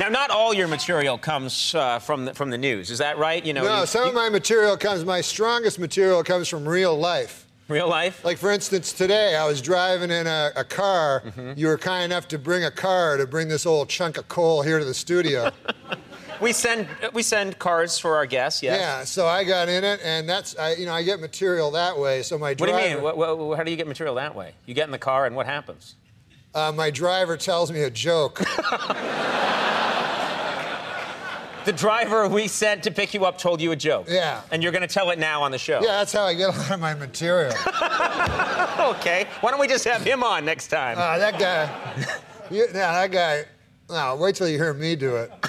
Now, not all your material comes uh, from the, from the news. Is that right? You know, No, you- some you- of my material comes, my strongest material comes from real life. real life. Like, for instance, today I was driving in a, a car. Mm-hmm. You were kind enough to bring a car to bring this old chunk of coal here to the studio. We send we send cards for our guests. Yes. Yeah, so I got in it, and that's, I, you know, I get material that way. So my What do you mean? What, what, how do you get material that way? You get in the car, and what happens? Uh, my driver tells me a joke. The driver we sent to pick you up told you a joke. Yeah. And you're going to tell it now on the show. yeah, that's how I get a lot of my material. Okay. Why don't we just have him on next time? Uh, that guy, you, yeah, that guy. No, wait till you hear me do it.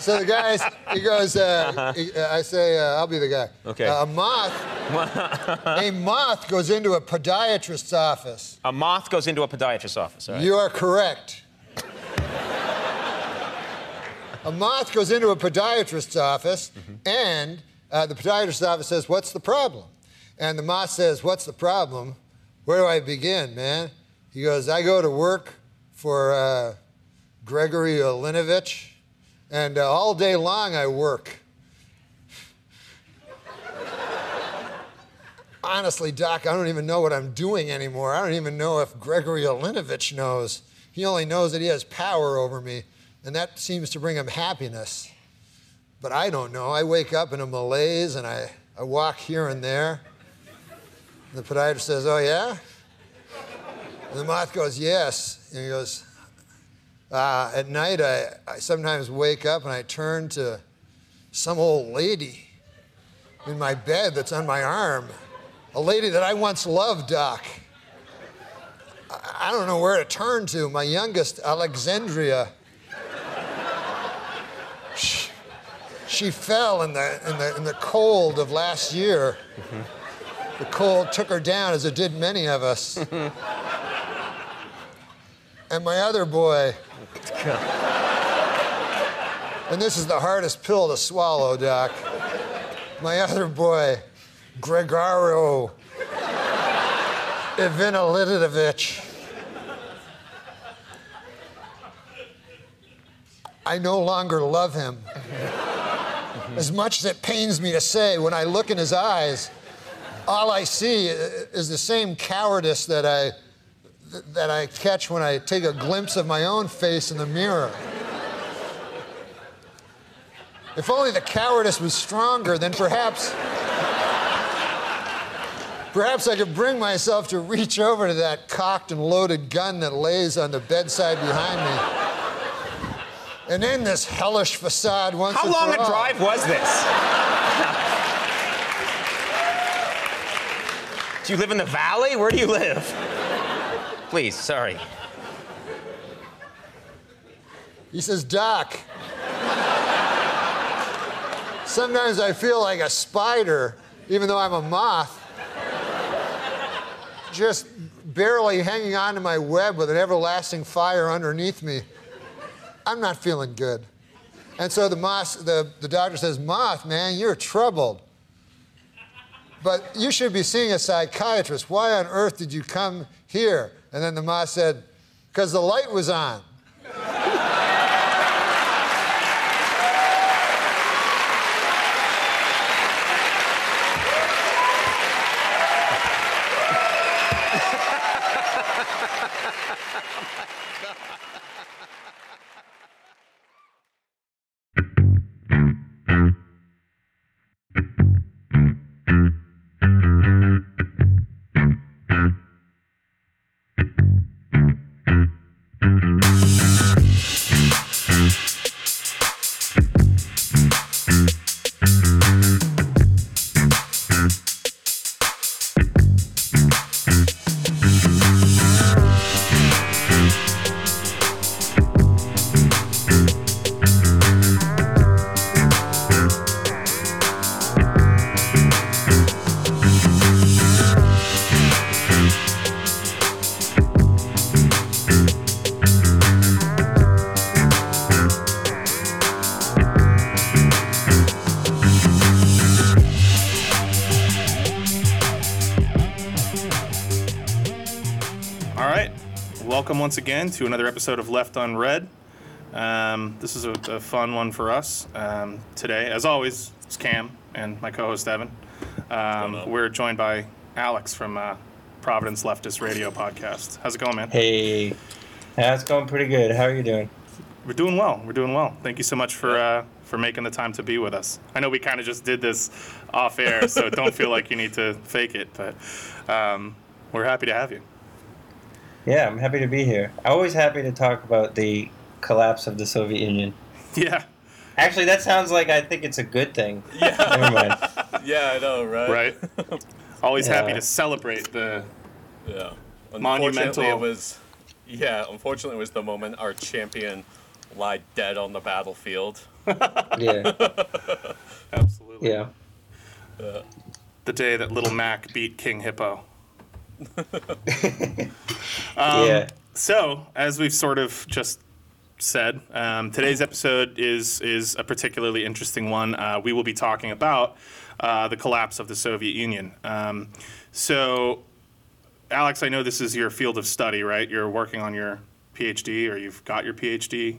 so the guy, he goes. Uh, he- uh, I say, uh, I'll be the guy. Okay. Uh, a moth. a moth goes into a podiatrist's office. a moth goes into a podiatrist's office. All right. You are correct. a moth goes into a podiatrist's office, and uh, the podiatrist's office says, What's the problem? And the moth says, What's the problem? Where do I begin, man? He goes, I go to work for uh, Gregory Olinovich, and uh, all day long I work. Honestly, Doc, I don't even know what I'm doing anymore. I don't even know if Gregory Olinovich knows. He only knows that he has power over me, and that seems to bring him happiness. But I don't know. I wake up in a malaise and I, I walk here and there. And the podiatrist says, Oh, yeah? And the moth goes, Yes. And he goes, uh, At night, I, I sometimes wake up and I turn to some old lady in my bed that's on my arm. A lady that I once loved, Doc. I- don't know where to turn to. My youngest, Alexandria. She, she fell in the, in, the, in the cold of last year. The cold took her down, as it did many of us. and my other boy. And this is the hardest pill to swallow, Doc. My other boy, Gregorio Ivanilidovich. I no longer love him. As much as it pains me to say, when I look in his eyes, all I see is the same cowardice that I, that I catch when I take a glimpse of my own face in the mirror. If only the cowardice was stronger, then perhaps. Perhaps I could bring myself to reach over to that cocked and loaded gun that lays on the bedside behind me. And end this hellish facade once How long a all. drive was this? do you live in the valley? Where do you live? Please, sorry. He says, Doc, sometimes I feel like a spider, even though I'm a moth, just barely hanging on to my web with an everlasting fire underneath me. I'm not feeling good. And so the, moth, the, the doctor says, Moth, man, you're troubled. But you should be seeing a psychiatrist. Why on earth did you come here? And then the ma said, Because the light was on. Once again to another episode of Left Unread. Um, this is a, a fun one for us um, today. As always, it's Cam and my co-host Evan. Um, we're joined by Alex from uh, Providence Leftist Radio Podcast. How's it going, man? Hey, that's going pretty good. How are you doing? We're doing well. We're doing well. Thank you so much for uh, for making the time to be with us. I know we kind of just did this off air, so don't feel like you need to fake it, but um, we're happy to have you. Yeah, I'm happy to be here. I'm always happy to talk about the collapse of the Soviet Union. Yeah. Actually, that sounds like I think it's a good thing. Yeah. Never mind. yeah, I know, right? Right. Always happy to celebrate the. Yeah. Monumental. It was, yeah, unfortunately, it was the moment our champion lied dead on the battlefield. Yeah, Absolutely. yeah. The day that Little Mac beat King Hippo. Um, yeah. So, as we've sort of just said, um, today's episode is is a particularly interesting one. Uh, we will be talking about uh, the collapse of the Soviet Union. Um, so, Alex, I know this is your field of study, right? You're working on your PhD, or you've got your PhD.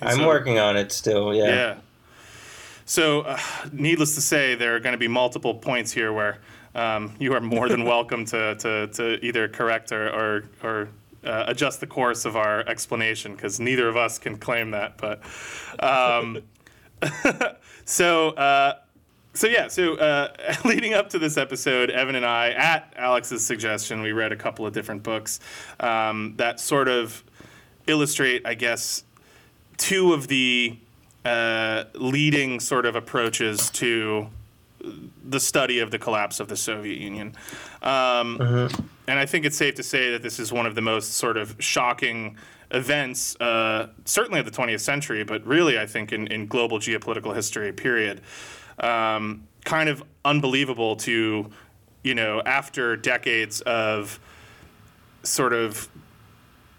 And I'm so- working on it still. Yeah. Yeah. So, uh, needless to say, there are going to be multiple points here where um, you are more than welcome to, to, to either correct or, or, or uh, adjust the course of our explanation because neither of us can claim that. But um, so, uh, so yeah, so uh, leading up to this episode, Evan and I, at Alex's suggestion, we read a couple of different books um, that sort of illustrate, I guess, two of the uh, leading sort of approaches to the study of the collapse of the Soviet Union. Um, And I think it's safe to say that this is one of the most sort of shocking events, uh, certainly of the 20th century, but really, I think, in, in global geopolitical history, period. Um, kind of unbelievable to, you know, after decades of sort of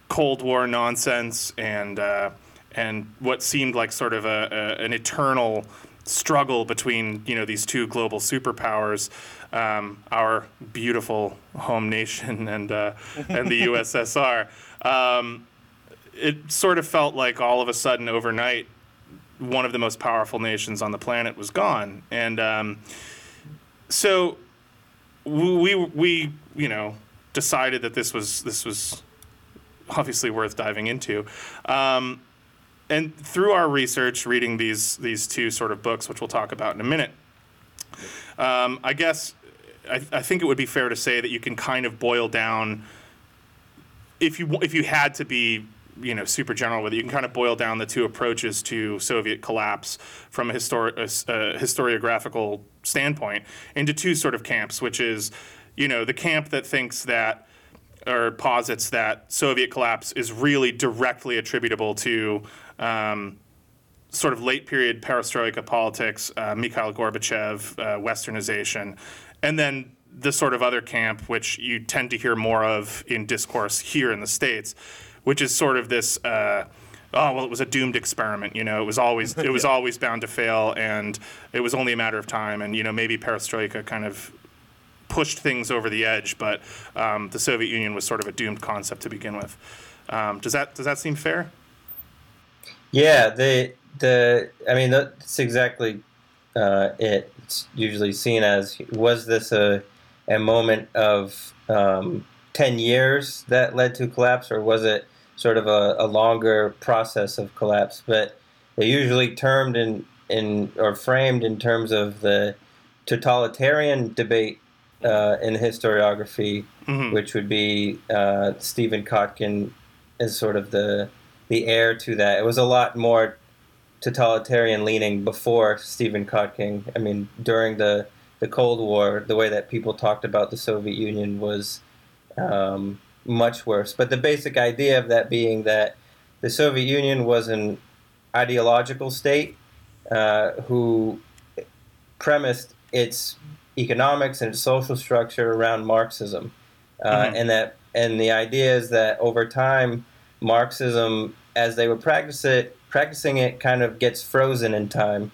Cold War nonsense and uh, and what seemed like sort of a, a an eternal struggle between you know these two global superpowers, um, our beautiful home nation and uh, and the USSR. Um, it sort of felt like all of a sudden overnight, one of the most powerful nations on the planet was gone, and um, so we we you know decided that this was this was obviously worth diving into. Um, and through our research, reading these these two sort of books, which we'll talk about in a minute, um, I guess I, I think it would be fair to say that you can kind of boil down, if you if you had to be you know super general with it, you can kind of boil down the two approaches to Soviet collapse from a, histori- historiographical standpoint into two sort of camps, which is you know the camp that thinks that or posits that Soviet collapse is really directly attributable to um, sort of late period perestroika politics, uh, Mikhail Gorbachev, uh, westernization, and then the sort of other camp, which you tend to hear more of in discourse here in the States, which is sort of this. Uh, Oh well, it was a doomed experiment. You know, it was always it was always bound to fail, and it was only a matter of time. And you know, maybe perestroika kind of pushed things over the edge, but um, the Soviet Union was sort of a doomed concept to begin with. Um, does that does that seem fair? Yeah, the the I mean that's exactly uh, it. It's usually seen as was this a a moment of um, ten years that led to collapse, or was it sort of a, a longer process of collapse? But they're usually termed in in or framed in terms of the totalitarian debate uh, in historiography, Mhm. which would be uh, Stephen Kotkin as sort of the the heir to that. It was a lot more totalitarian leaning before Stephen Kotkin. I mean, during the the Cold War, the way that people talked about the Soviet Union was um, much worse. But the basic idea of that being that the Soviet Union was an ideological state uh, who premised its economics and its social structure around Marxism, uh, Mhm. and that and the idea is that over time, Marxism, as they would practice it, practicing it kind of gets frozen in time,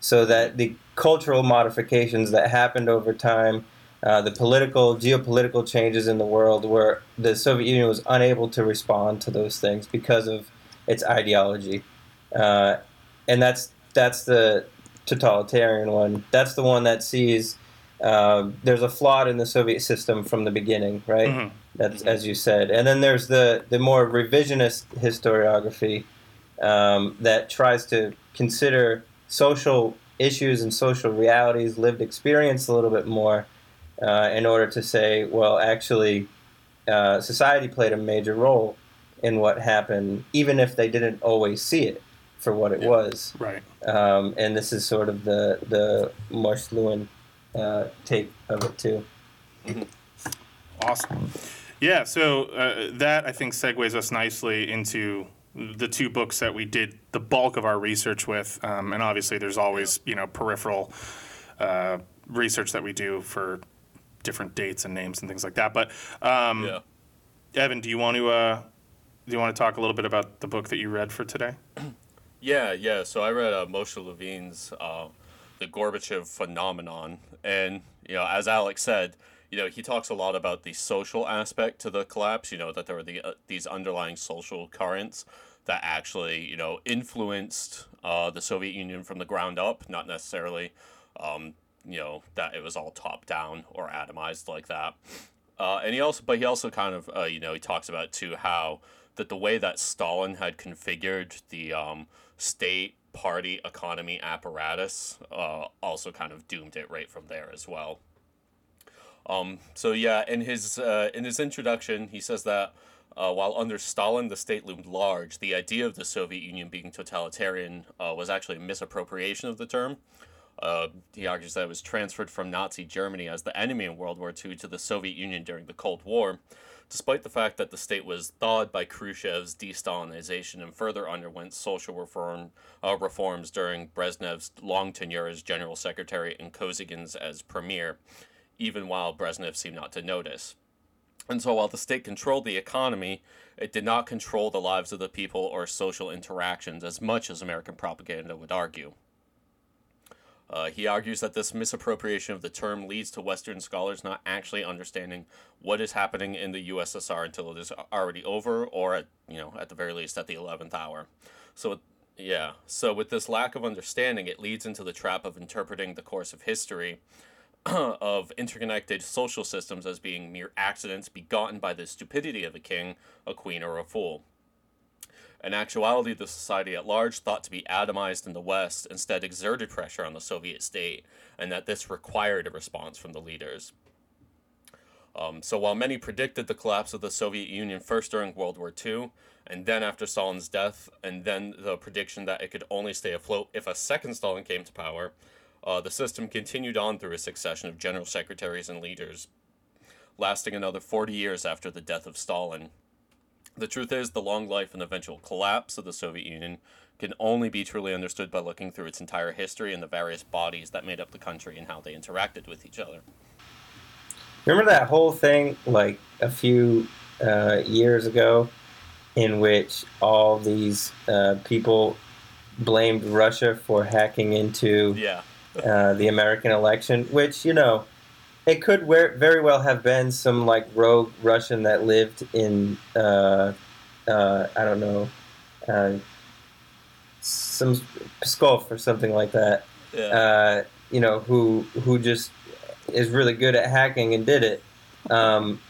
so that the cultural modifications that happened over time uh, the political, geopolitical changes in the world, where the Soviet Union was unable to respond to those things because of its ideology, uh, and that's that's the totalitarian one. That's the one that sees uh, there's a flaw in the Soviet system from the beginning, right? Mhm. That's as you said, and then there's the the more revisionist historiography um, that tries to consider social issues and social realities, lived experience a little bit more, uh, in order to say, well, actually, uh, society played a major role in what happened, even if they didn't always see it for what it Yeah. was. Right. Um, and this is sort of the the Moshe Lewin uh, take of it too. Awesome. Yeah, so uh, that I think segues us nicely into the two books that we did the bulk of our research with, um, and obviously there's always you know peripheral uh, research that we do for different dates and names and things like that. But um, Yeah. Evan, do you want to uh, do you want to talk a little bit about the book that you read for today? Yeah, yeah. So I read uh, Moshe Lewin's uh, "The Gorbachev Phenomenon," and you know, as Alex said, you know, he talks a lot about the social aspect to the collapse. You know, that there were the uh, these underlying social currents that actually, you know, influenced uh, the Soviet Union from the ground up, not necessarily, um, you know, that it was all top down or atomized like that. Uh, and he also, but he also kind of, uh, you know, he talks about too how that the way that Stalin had configured the um, state party economy apparatus uh, also kind of doomed it right from there as well. Um, so yeah, in his uh, in his introduction, he says that uh, while under Stalin the state loomed large, the idea of the Soviet Union being totalitarian uh, was actually a misappropriation of the term. Uh, he argues that it was transferred from Nazi Germany as the enemy in World War II to the Soviet Union during the Cold War, despite the fact that the state was thawed by Khrushchev's de-Stalinization and further underwent social reform uh, reforms during Brezhnev's long tenure as General Secretary and Kosygin's as Premier, even while Brezhnev seemed not to notice. And so, while the state controlled the economy, it did not control the lives of the people or social interactions as much as American propaganda would argue. Uh, he argues that this misappropriation of the term leads to Western scholars not actually understanding what is happening in the USSR until it is already over, or at you know at the very least at the eleventh hour. So yeah, so with this lack of understanding, it leads into the trap of interpreting the course of history of interconnected social systems as being mere accidents begotten by the stupidity of a king, a queen, or a fool. In actuality, the society at large, thought to be atomized in the West, instead exerted pressure on the Soviet state, and that this required a response from the leaders. Um, so while many predicted the collapse of the Soviet Union first during World War II, and then after Stalin's death, and then the prediction that it could only stay afloat if a second Stalin came to power, uh, the system continued on through a succession of general secretaries and leaders, lasting another 40 years after the death of Stalin. The truth is, the long life and eventual collapse of the Soviet Union can only be truly understood by looking through its entire history and the various bodies that made up the country and how they interacted with each other. Remember that whole thing, like a few uh, years ago, in which all these uh, people blamed Russia for hacking into Yeah. Uh, the American election, which you know, it could very well have been some like rogue Russian that lived in uh, uh, I don't know, uh, some Pskov or something like that. Yeah. Uh, you know, who who just is really good at hacking and did it. Um,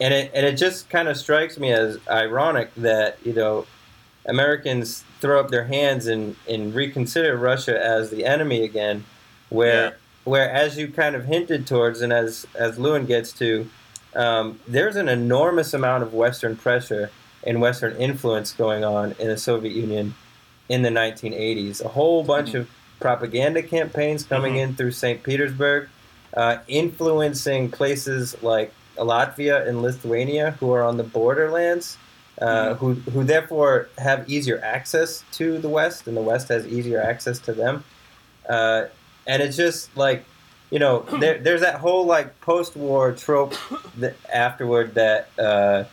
and it and it just kind of strikes me as ironic that you know Americans throw up their hands and, and reconsider Russia as the enemy again, where Yeah. where as you kind of hinted towards and as as Lewin gets to, um, there's an enormous amount of Western pressure and Western influence going on in the Soviet Union in the 1980s. A whole bunch of propaganda campaigns coming Mhm. in through St. Petersburg, uh, influencing places like Latvia and Lithuania, who are on the borderlands, uh, who who therefore have easier access to the West, and the West has easier access to them. Uh, and it's just like, you know, there, there's that whole like post-war trope that afterward that uh,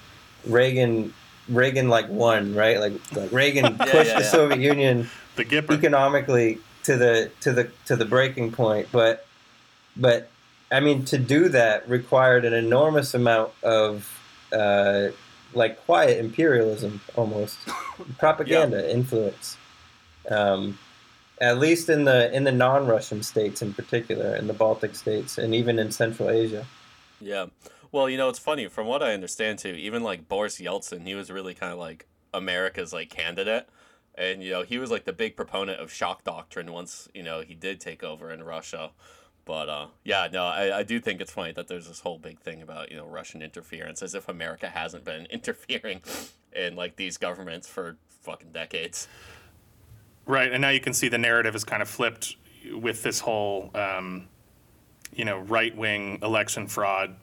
Reagan Reagan like won, right? Like, like Reagan Yeah, pushed yeah, the yeah. Soviet Union The Gipper. economically to the to the to the breaking point but but I mean, to do that required an enormous amount of uh, like quiet imperialism, almost propaganda influence. Um, at least in the in the non-Russian states in particular, in the Baltic states, and even in Central Asia. Yeah. Well, you know, it's funny. From what I understand, too, even like Boris Yeltsin, he was really kind of like America's like candidate, and you know, he was like the big proponent of shock doctrine once you know he did take over in Russia. But uh, yeah, no, I, I do think it's funny that there's this whole big thing about you know Russian interference, as if America hasn't been interfering in like these governments for fucking decades. Right, and now you can see the narrative is kind of flipped with this whole, um, you know, right wing election fraud,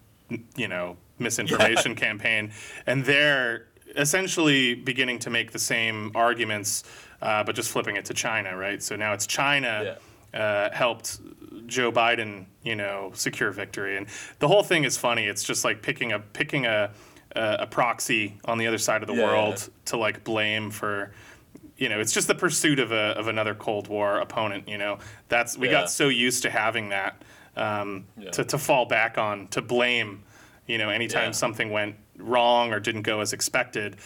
you know, misinformation yeah. campaign, and they're essentially beginning to make the same arguments, uh, but just flipping it to China, right? So now it's China yeah. uh, helped Joe Biden, you know, secure victory, and the whole thing is funny. It's just like picking a picking a a, a proxy on the other side of the yeah. world to like blame for you know, it's just the pursuit of a of another Cold War opponent. You know, that's we yeah. got so used to having that um, yeah. to to fall back on to blame. You know, anytime yeah. something went wrong or didn't go as expected.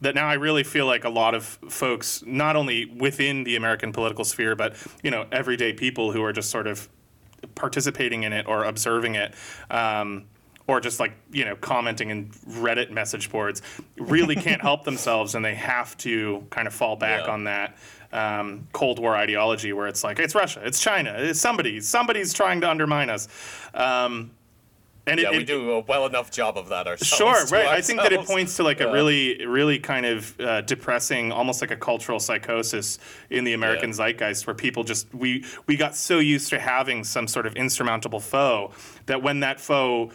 That now I really feel like a lot of folks, not only within the American political sphere, but you know, everyday people who are just sort of participating in it or observing it. Um, or just like you know commenting in Reddit message boards really can't help themselves and they have to kind of fall back yeah. on that um, Cold War ideology where it's like it's Russia, it's China, it's somebody, somebody's trying to undermine us. Um, and yeah, it, we do a well enough job of that ourselves. Sure, right. Ourselves. I think that it points to like yeah. a really, really kind of uh, depressing, almost like a cultural psychosis in the American yeah. zeitgeist, where people just we we got so used to having some sort of insurmountable foe that when that foe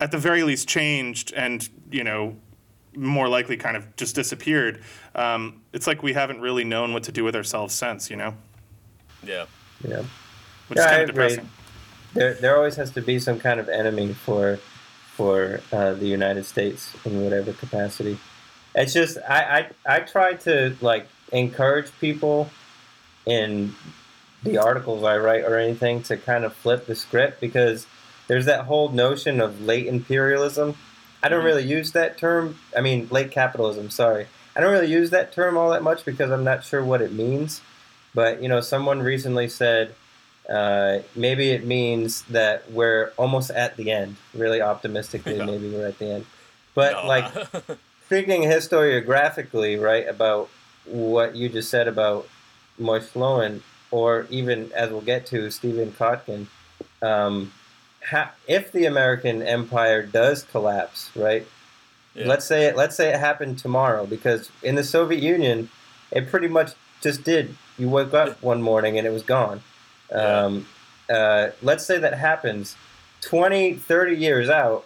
at the very least changed and you know more likely kind of just disappeared. Um, it's like we haven't really known what to do with ourselves since you know? Yeah. Yeah. Which yeah, is kind of depressing. There, there always has to be some kind of enemy for for uh, the United States in whatever capacity. It's just I, I I try to like encourage people in the articles I write or anything to kind of flip the script because there's that whole notion of late imperialism. I don't mm-hmm. really use that term. I mean, late capitalism. Sorry, I don't really use that term all that much because I'm not sure what it means. But you know, someone recently said uh, maybe it means that we're almost at the end. Really optimistically, yeah. maybe we're at the end. But no. like thinking historiographically, right, about what you just said about Moishe Lewin, or even as we'll get to Stephen Kotkin. Um, ha- if the American empire does collapse, right? Yeah. Let's say it. Let's say it happened tomorrow, because in the Soviet Union, it pretty much just did. You woke up one morning and it was gone. Um, uh, let's say that happens 20, 30 years out.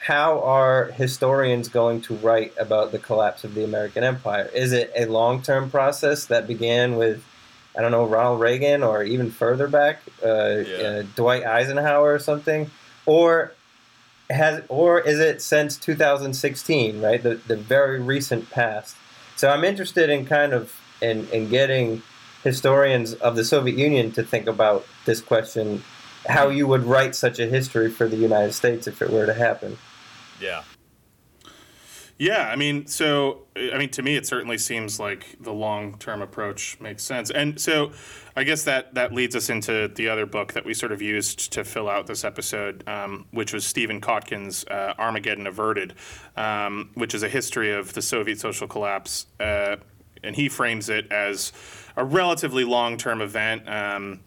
How are historians going to write about the collapse of the American empire? Is it a long term process that began with I don't know Ronald Reagan or even further back, uh, yeah. uh, Dwight Eisenhower or something, or has or is it since 2016, right? The the very recent past. So I'm interested in kind of in in getting historians of the Soviet Union to think about this question, how you would write such a history for the United States if it were to happen. Yeah. Yeah, I mean, so I mean, to me, it certainly seems like the long-term approach makes sense, and so I guess that that leads us into the other book that we sort of used to fill out this episode, um, which was Stephen Kotkin's uh, Armageddon Averted, um, which is a history of the Soviet social collapse, uh, and he frames it as a relatively long-term event. Um,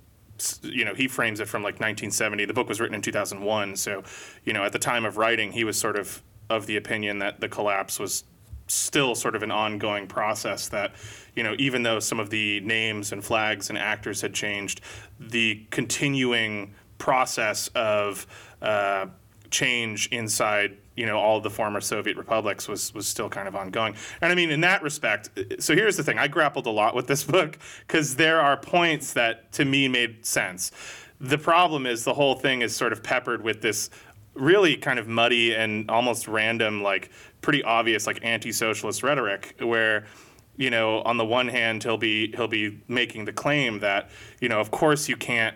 you know, he frames it from like 1970. The book was written in 2001, so you know, at the time of writing, he was sort of of the opinion that the collapse was still sort of an ongoing process that you know even though some of the names and flags and actors had changed the continuing process of uh, change inside you know all the former Soviet republics was was still kind of ongoing. And I mean in that respect, so here's the thing: I grappled a lot with this book because there are points that to me made sense. The problem is the whole thing is sort of peppered with this really kind of muddy and almost random, like pretty obvious, like anti-socialist rhetoric, where you know, on the one hand, he'll be he'll be making the claim that you know, of course, you can't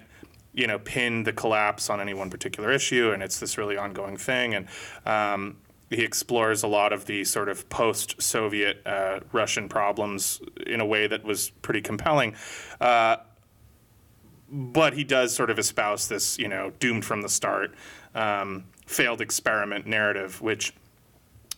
you know pin the collapse on any one particular issue, and it's this really ongoing thing. And um, he explores a lot of the sort of post-Soviet uh, Russian problems in a way that was pretty compelling. Uh, but he does sort of espouse this, you know, doomed from the start, um, failed experiment narrative, which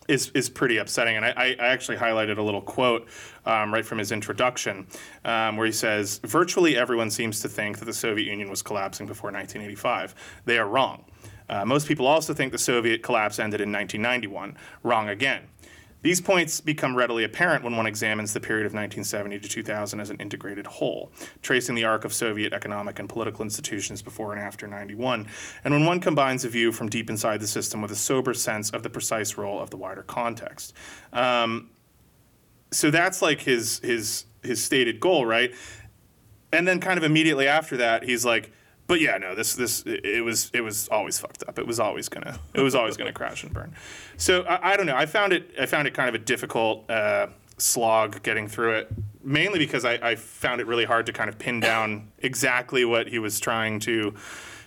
is is pretty upsetting. And I, I actually highlighted a little quote um, right from his introduction, um, where he says, "Virtually everyone seems to think that the Soviet Union was collapsing before 1985. They are wrong." Uh, most people also think the Soviet collapse ended in 1991. Wrong again. These points become readily apparent when one examines the period of 1970 to 2000 as an integrated whole, tracing the arc of Soviet economic and political institutions before and after 91, and when one combines a view from deep inside the system with a sober sense of the precise role of the wider context. Um, so that's like his his his stated goal, right? And then kind of immediately after that, he's like, but yeah, no, this this it was it was always fucked up. It was always gonna it was always gonna crash and burn. So I, I, don't know. I found it I found it kind of a difficult uh, slog getting through it, mainly because I, I found it really hard to kind of pin down exactly what he was trying to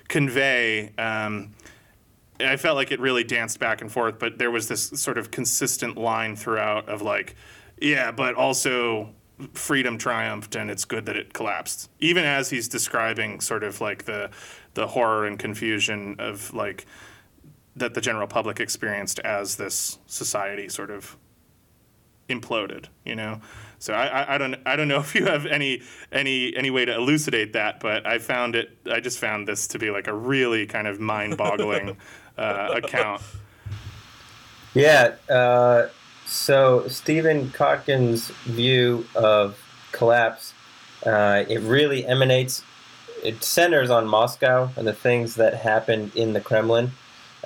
convey. Um, I felt like it really danced back and forth, but there was this sort of consistent line throughout of like, yeah, but also freedom triumphed and it's good that it collapsed. Even as he's describing sort of like the the horror and confusion of like that the general public experienced as this society sort of imploded, you know. So I, I, I, don't I don't know if you have any any any way to elucidate that, but I found it I just found this to be like a really kind of mind-boggling uh, account. Yeah, uh, so Stephen Kotkin's view of collapse, uh, it really emanates, it centers on Moscow and the things that happened in the Kremlin.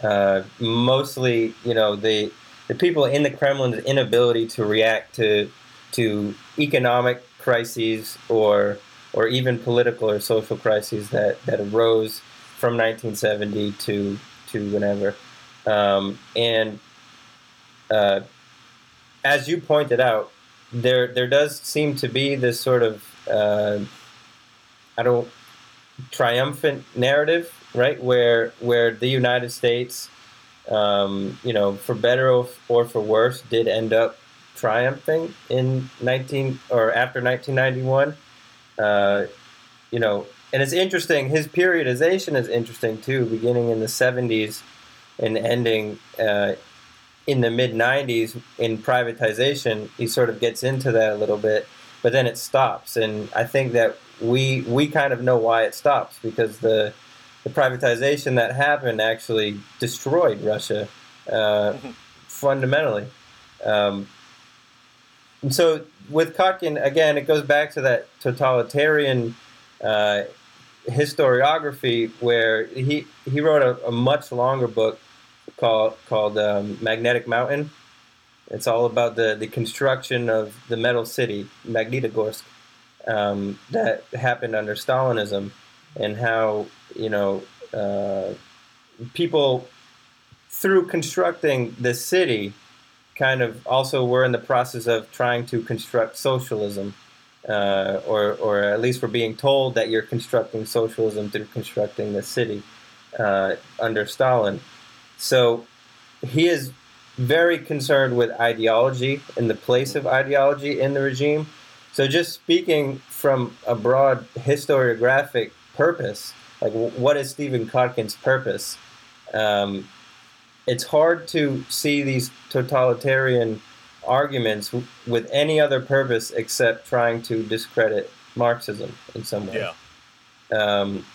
Uh, mostly, you know, the the people in the Kremlin's inability to react to to economic crises or or even political or social crises that, that arose from 1970 to to whenever, um, and uh, as you pointed out, there there does seem to be this sort of uh, I don't triumphant narrative, right? Where where the United States, um, you know, for better or for worse, did end up triumphing in 19 or after 1991. Uh, you know, and it's interesting. His periodization is interesting too, beginning in the 70s and ending uh, in the mid 90s in privatization, he sort of gets into that a little bit, but then it stops. And I think that we we kind of know why it stops because the the privatization that happened actually destroyed Russia uh, mm-hmm. fundamentally. Um, and so with Kotkin, again, it goes back to that totalitarian uh, historiography where he, he wrote a, a much longer book called called um, Magnetic Mountain. It's all about the, the construction of the metal city, Magnitogorsk, um, that happened under Stalinism, and how you know uh, people through constructing the city kind of also were in the process of trying to construct socialism. Uh, or, or at least we're being told that you're constructing socialism through constructing the city uh, under Stalin. So he is very concerned with ideology and the place of ideology in the regime. So just speaking from a broad historiographic purpose, like what is Stephen Kotkin's purpose? Um, it's hard to see these totalitarian arguments with any other purpose except trying to discredit Marxism in some way. Yeah. Um,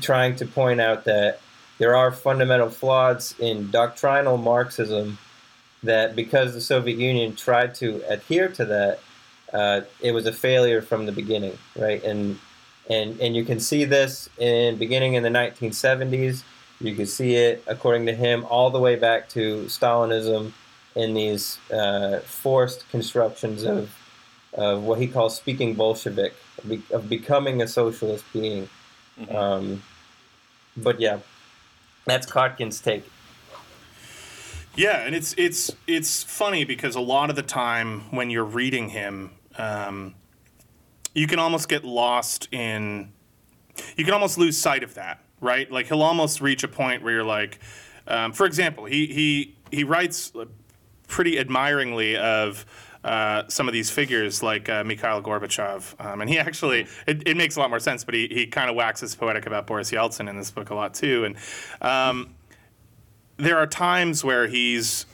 trying to point out that there are fundamental flaws in doctrinal Marxism that because the Soviet Union tried to adhere to that, uh, it was a failure from the beginning, right? And and and you can see this in beginning in the 1970s. You can see it, according to him, all the way back to Stalinism in these uh, forced constructions of of what he calls speaking Bolshevik, of becoming a socialist being. Mm-hmm. Um, but yeah, that's Kotkin's take. Yeah, and it's it's it's funny because a lot of the time when you're reading him, um, you can almost get lost in you can almost lose sight of that, right? Like he'll almost reach a point where you're like, um, for example, he he he writes pretty admiringly of. Uh, some of these figures like uh, Mikhail Gorbachev. Um, and he actually, it, it, makes a lot more sense, but he, he kind of waxes poetic about Boris Yeltsin in this book a lot too. And um, there are times where he's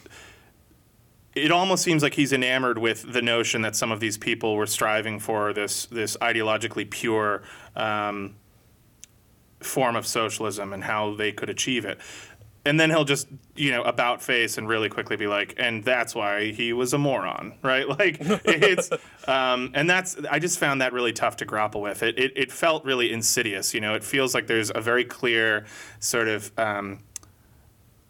it almost seems like he's enamored with the notion that some of these people were striving for this this ideologically pure um, form of socialism and how they could achieve it. And then he'll just, you know, about face and really quickly be like, and that's why he was a moron, right? Like it's, um, and that's, I just found that really tough to grapple with. It, it, it felt really insidious, you know. It feels like there's a very clear sort of, um,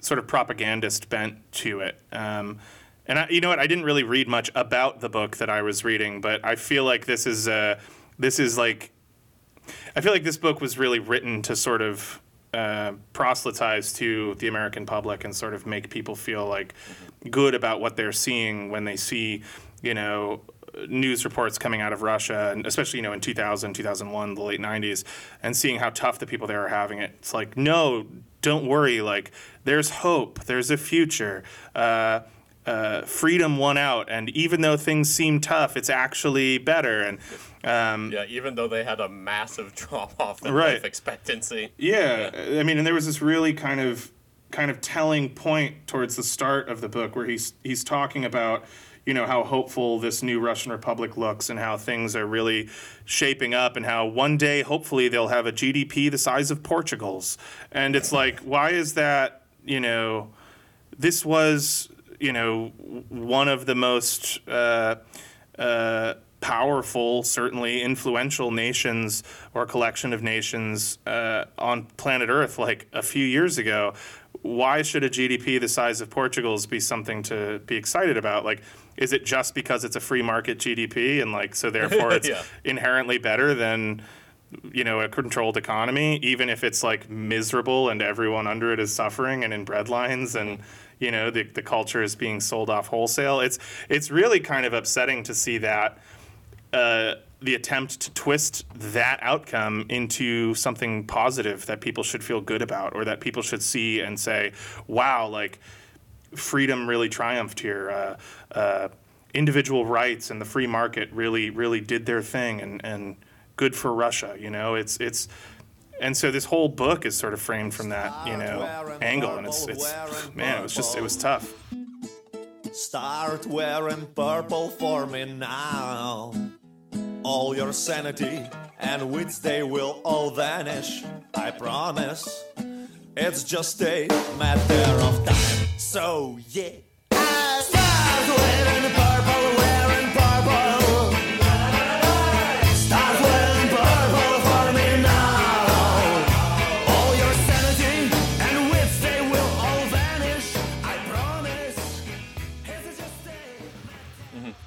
sort of propagandist bent to it. Um, and I, you know what? I didn't really read much about the book that I was reading, but I feel like this is uh, this is like I feel like this book was really written to sort of uh, proselytize to the American public and sort of make people feel like good about what they're seeing when they see, you know, news reports coming out of Russia, and especially you know in 2000, 2001, the late 90s, and seeing how tough the people there are having it. It's like, no, don't worry. Like, there's hope. There's a future. Uh, uh, freedom won out, and even though things seem tough, it's actually better. And um, yeah, even though they had a massive drop off in right. life expectancy. Yeah. yeah, I mean, and there was this really kind of kind of telling point towards the start of the book where he's he's talking about you know how hopeful this new Russian Republic looks and how things are really shaping up and how one day hopefully they'll have a GDP the size of Portugal's and it's like why is that you know this was you know, one of the most uh, uh, powerful, certainly influential nations or collection of nations uh, on planet Earth like a few years ago. Why should a GDP the size of Portugal's be something to be excited about? Like, is it just because it's a free market GDP and like so therefore it's yeah. inherently better than you know a controlled economy, even if it's like miserable and everyone under it is suffering and in breadlines and you know the, the culture is being sold off wholesale it's it's really kind of upsetting to see that uh, the attempt to twist that outcome into something positive that people should feel good about or that people should see and say wow like freedom really triumphed here. Uh, uh, individual rights and the free market really really did their thing and and good for Russia you know? It's it's and so this whole book is sort of framed from that you know angle and it's it's man it was just it was tough. Start wearing purple for me now all your sanity and wits they will all vanish i promise. It's just a matter of time. So yeah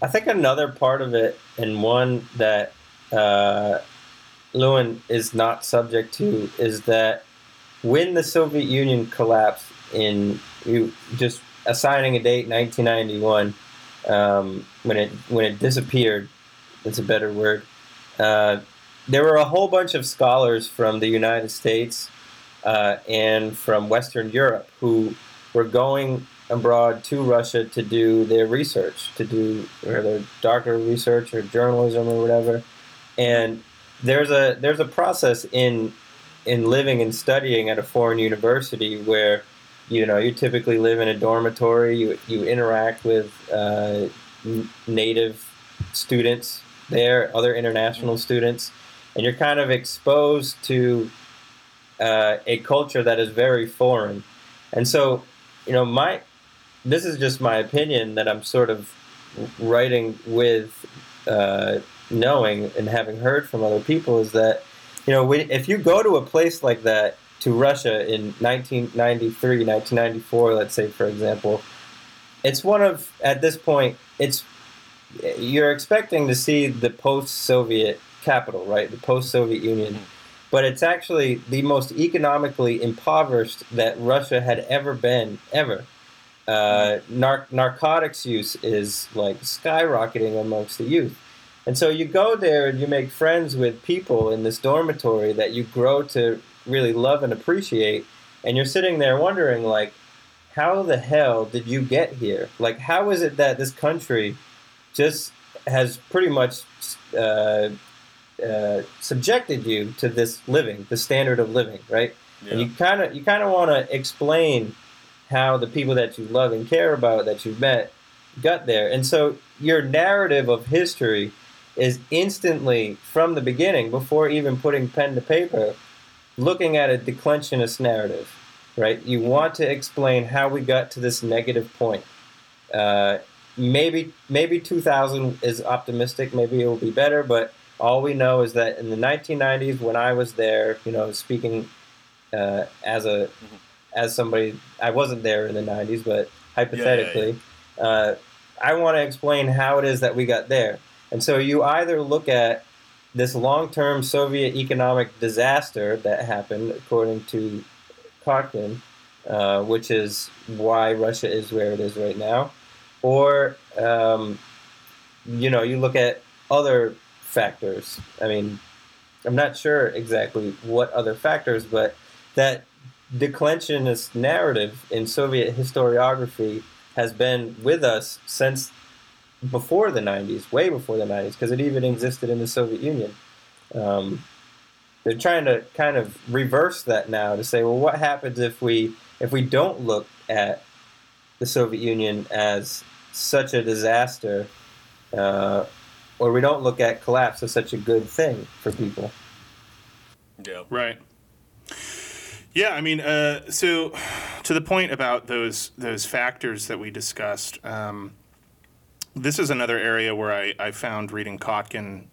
I think another part of it, and one that uh, Lewin is not subject to, is that when the Soviet Union collapsed in you just assigning a date 1991 um, when it when it disappeared it's a better word uh, there were a whole bunch of scholars from the United States uh, and from Western Europe who were going abroad to Russia to do their research, to do their doctoral research or journalism or whatever. And there's a there's a process in in living and studying at a foreign university where you know you typically live in a dormitory, you you interact with uh, native students there, other international students, and you're kind of exposed to uh, a culture that is very foreign. And so, you know, my this is just my opinion that I'm sort of writing with uh, knowing and having heard from other people is that you know if you go to a place like that to Russia in 1993, 1994, let's say for example, it's one of at this point it's you're expecting to see the post-Soviet capital, right? The post-Soviet Union. Mm-hmm. But it's actually the most economically impoverished that Russia had ever been, ever. Uh, nar- narcotics use is like skyrocketing amongst the youth. And so you go there and you make friends with people in this dormitory that you grow to really love and appreciate. And you're sitting there wondering, like, how the hell did you get here? Like, how is it that this country just has pretty much uh, uh, subjected you to this living, the standard of living, right? Yeah. And you kind of you kind of want to explain how the people that you love and care about that you've met got there. And so your narrative of history is instantly from the beginning, before even putting pen to paper, looking at a declensionist narrative, right? You want to explain how we got to this negative point. Uh, maybe maybe 2000 is optimistic. Maybe it will be better, but all we know is that in the 1990s, when I was there, you know, speaking uh, as a as somebody, I wasn't there in the 90s, but hypothetically, Uh, I want to explain how it is that we got there. And so you either look at this long-term Soviet economic disaster that happened, according to Kotkin, uh, which is why Russia is where it is right now, or um, you know you look at other factors. I mean, I'm not sure exactly what other factors, but that declensionist narrative in Soviet historiography has been with us since before the 90s, way before the 90s, because it even existed in the Soviet Union. Um, they're trying to kind of reverse that now to say, well, what happens if we if we don't look at the Soviet Union as such a disaster, uh, or we don't look at collapse as such a good thing for people? Yeah. Right. Yeah, I mean, uh, so to the point about those those factors that we discussed, um, this is another area where I, I found reading Kotkin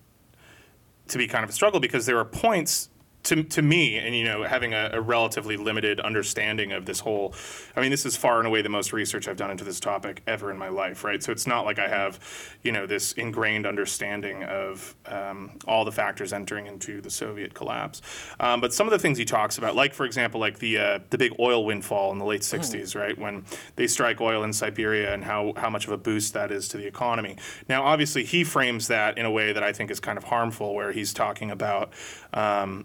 to be kind of a struggle because there are points to, to me, and you know, having a, a relatively limited understanding of this whole, I mean, this is far and away the most research I've done into this topic ever in my life, right? So it's not like I have, you know, this ingrained understanding of um, all the factors entering into the Soviet collapse. Um, but some of the things he talks about, like for example, like the uh, the big oil windfall in the late '60s, right, when they strike oil in Siberia, and how how much of a boost that is to the economy. Now, obviously, he frames that in a way that I think is kind of harmful, where he's talking about. Um,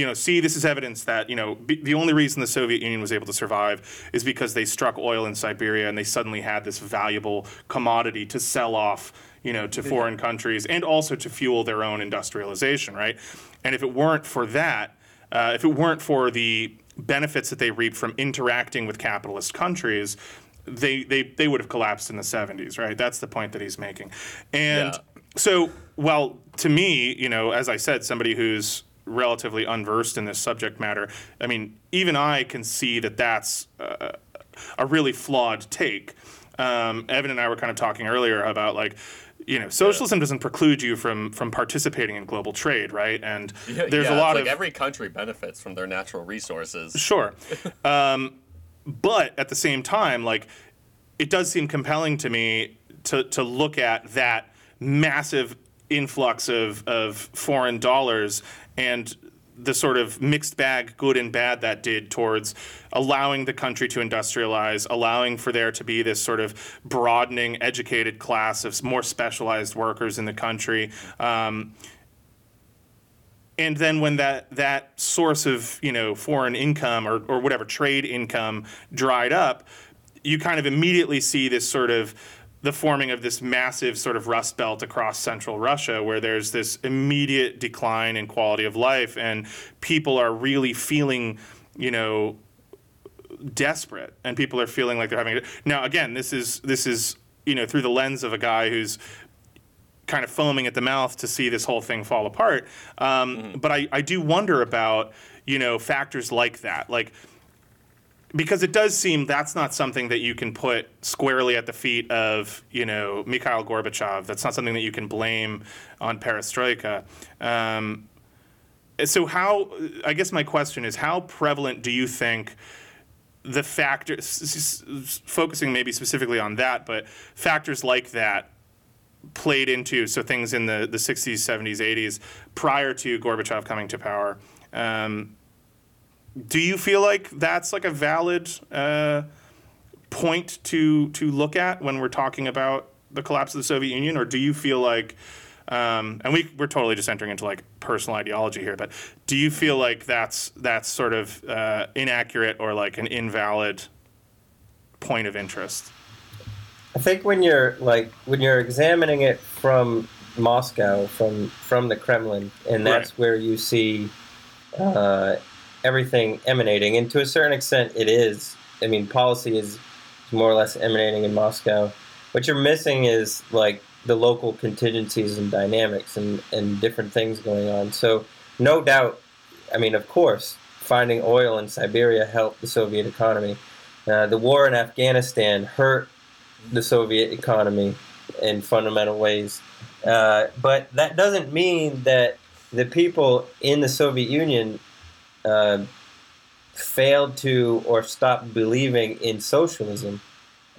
you know, see, this is evidence that you know b- the only reason the Soviet Union was able to survive is because they struck oil in Siberia and they suddenly had this valuable commodity to sell off, you know, to foreign countries and also to fuel their own industrialization, right? And if it weren't for that, uh, if it weren't for the benefits that they reaped from interacting with capitalist countries, they they they would have collapsed in the 70s, right? That's the point that he's making, and. Yeah. So, well, to me, you know, as I said, somebody who's relatively unversed in this subject matter, I mean, even I can see that that's uh, a really flawed take. Um, Evan and I were kind of talking earlier about like, you know, socialism doesn't preclude you from from participating in global trade, right? And there's yeah, a lot it's of every country benefits from their natural resources. Sure. um, but at the same time, like, it does seem compelling to me to, to look at that massive influx of, of foreign dollars and the sort of mixed bag, good and bad, that did towards allowing the country to industrialize, allowing for there to be this sort of broadening, educated class of more specialized workers in the country. Um, and then when that that source of you know foreign income or, or whatever trade income dried up, you kind of immediately see this sort of the forming of this massive sort of rust belt across central Russia, where there's this immediate decline in quality of life, and people are really feeling, you know, desperate, and people are feeling like they're having. Now, again, this is this is you know through the lens of a guy who's kind of foaming at the mouth to see this whole thing fall apart. Um, But I, I do wonder about you know factors like that, like because it does seem that's not something that you can put squarely at the feet of you know Mikhail Gorbachev. That's not something that you can blame on Perestroika. Um, so how? I guess my question is, how prevalent do you think? The factors, focusing maybe specifically on that, but factors like that played into so things in the, the 60s 70s 80s prior to gorbachev coming to power um, do you feel like that's like a valid uh, point to to look at when we're talking about the collapse of the soviet union or do you feel like Um, and we we're totally just entering into like personal ideology here, but do you feel like that's that's sort of uh, inaccurate or like an invalid point of interest? I think when you're like when you're examining it from Moscow, from from the Kremlin, and that's Right. where you see uh, everything emanating. And to a certain extent, it is. I mean, policy is more or less emanating in Moscow. What you're missing is like the local contingencies and dynamics and, and different things going on. So, no doubt, I mean, of course, finding oil in Siberia helped the Soviet economy. Uh, the war in Afghanistan hurt the Soviet economy in fundamental ways. Uh, but that doesn't mean that the people in the Soviet Union uh, failed to or stopped believing in socialism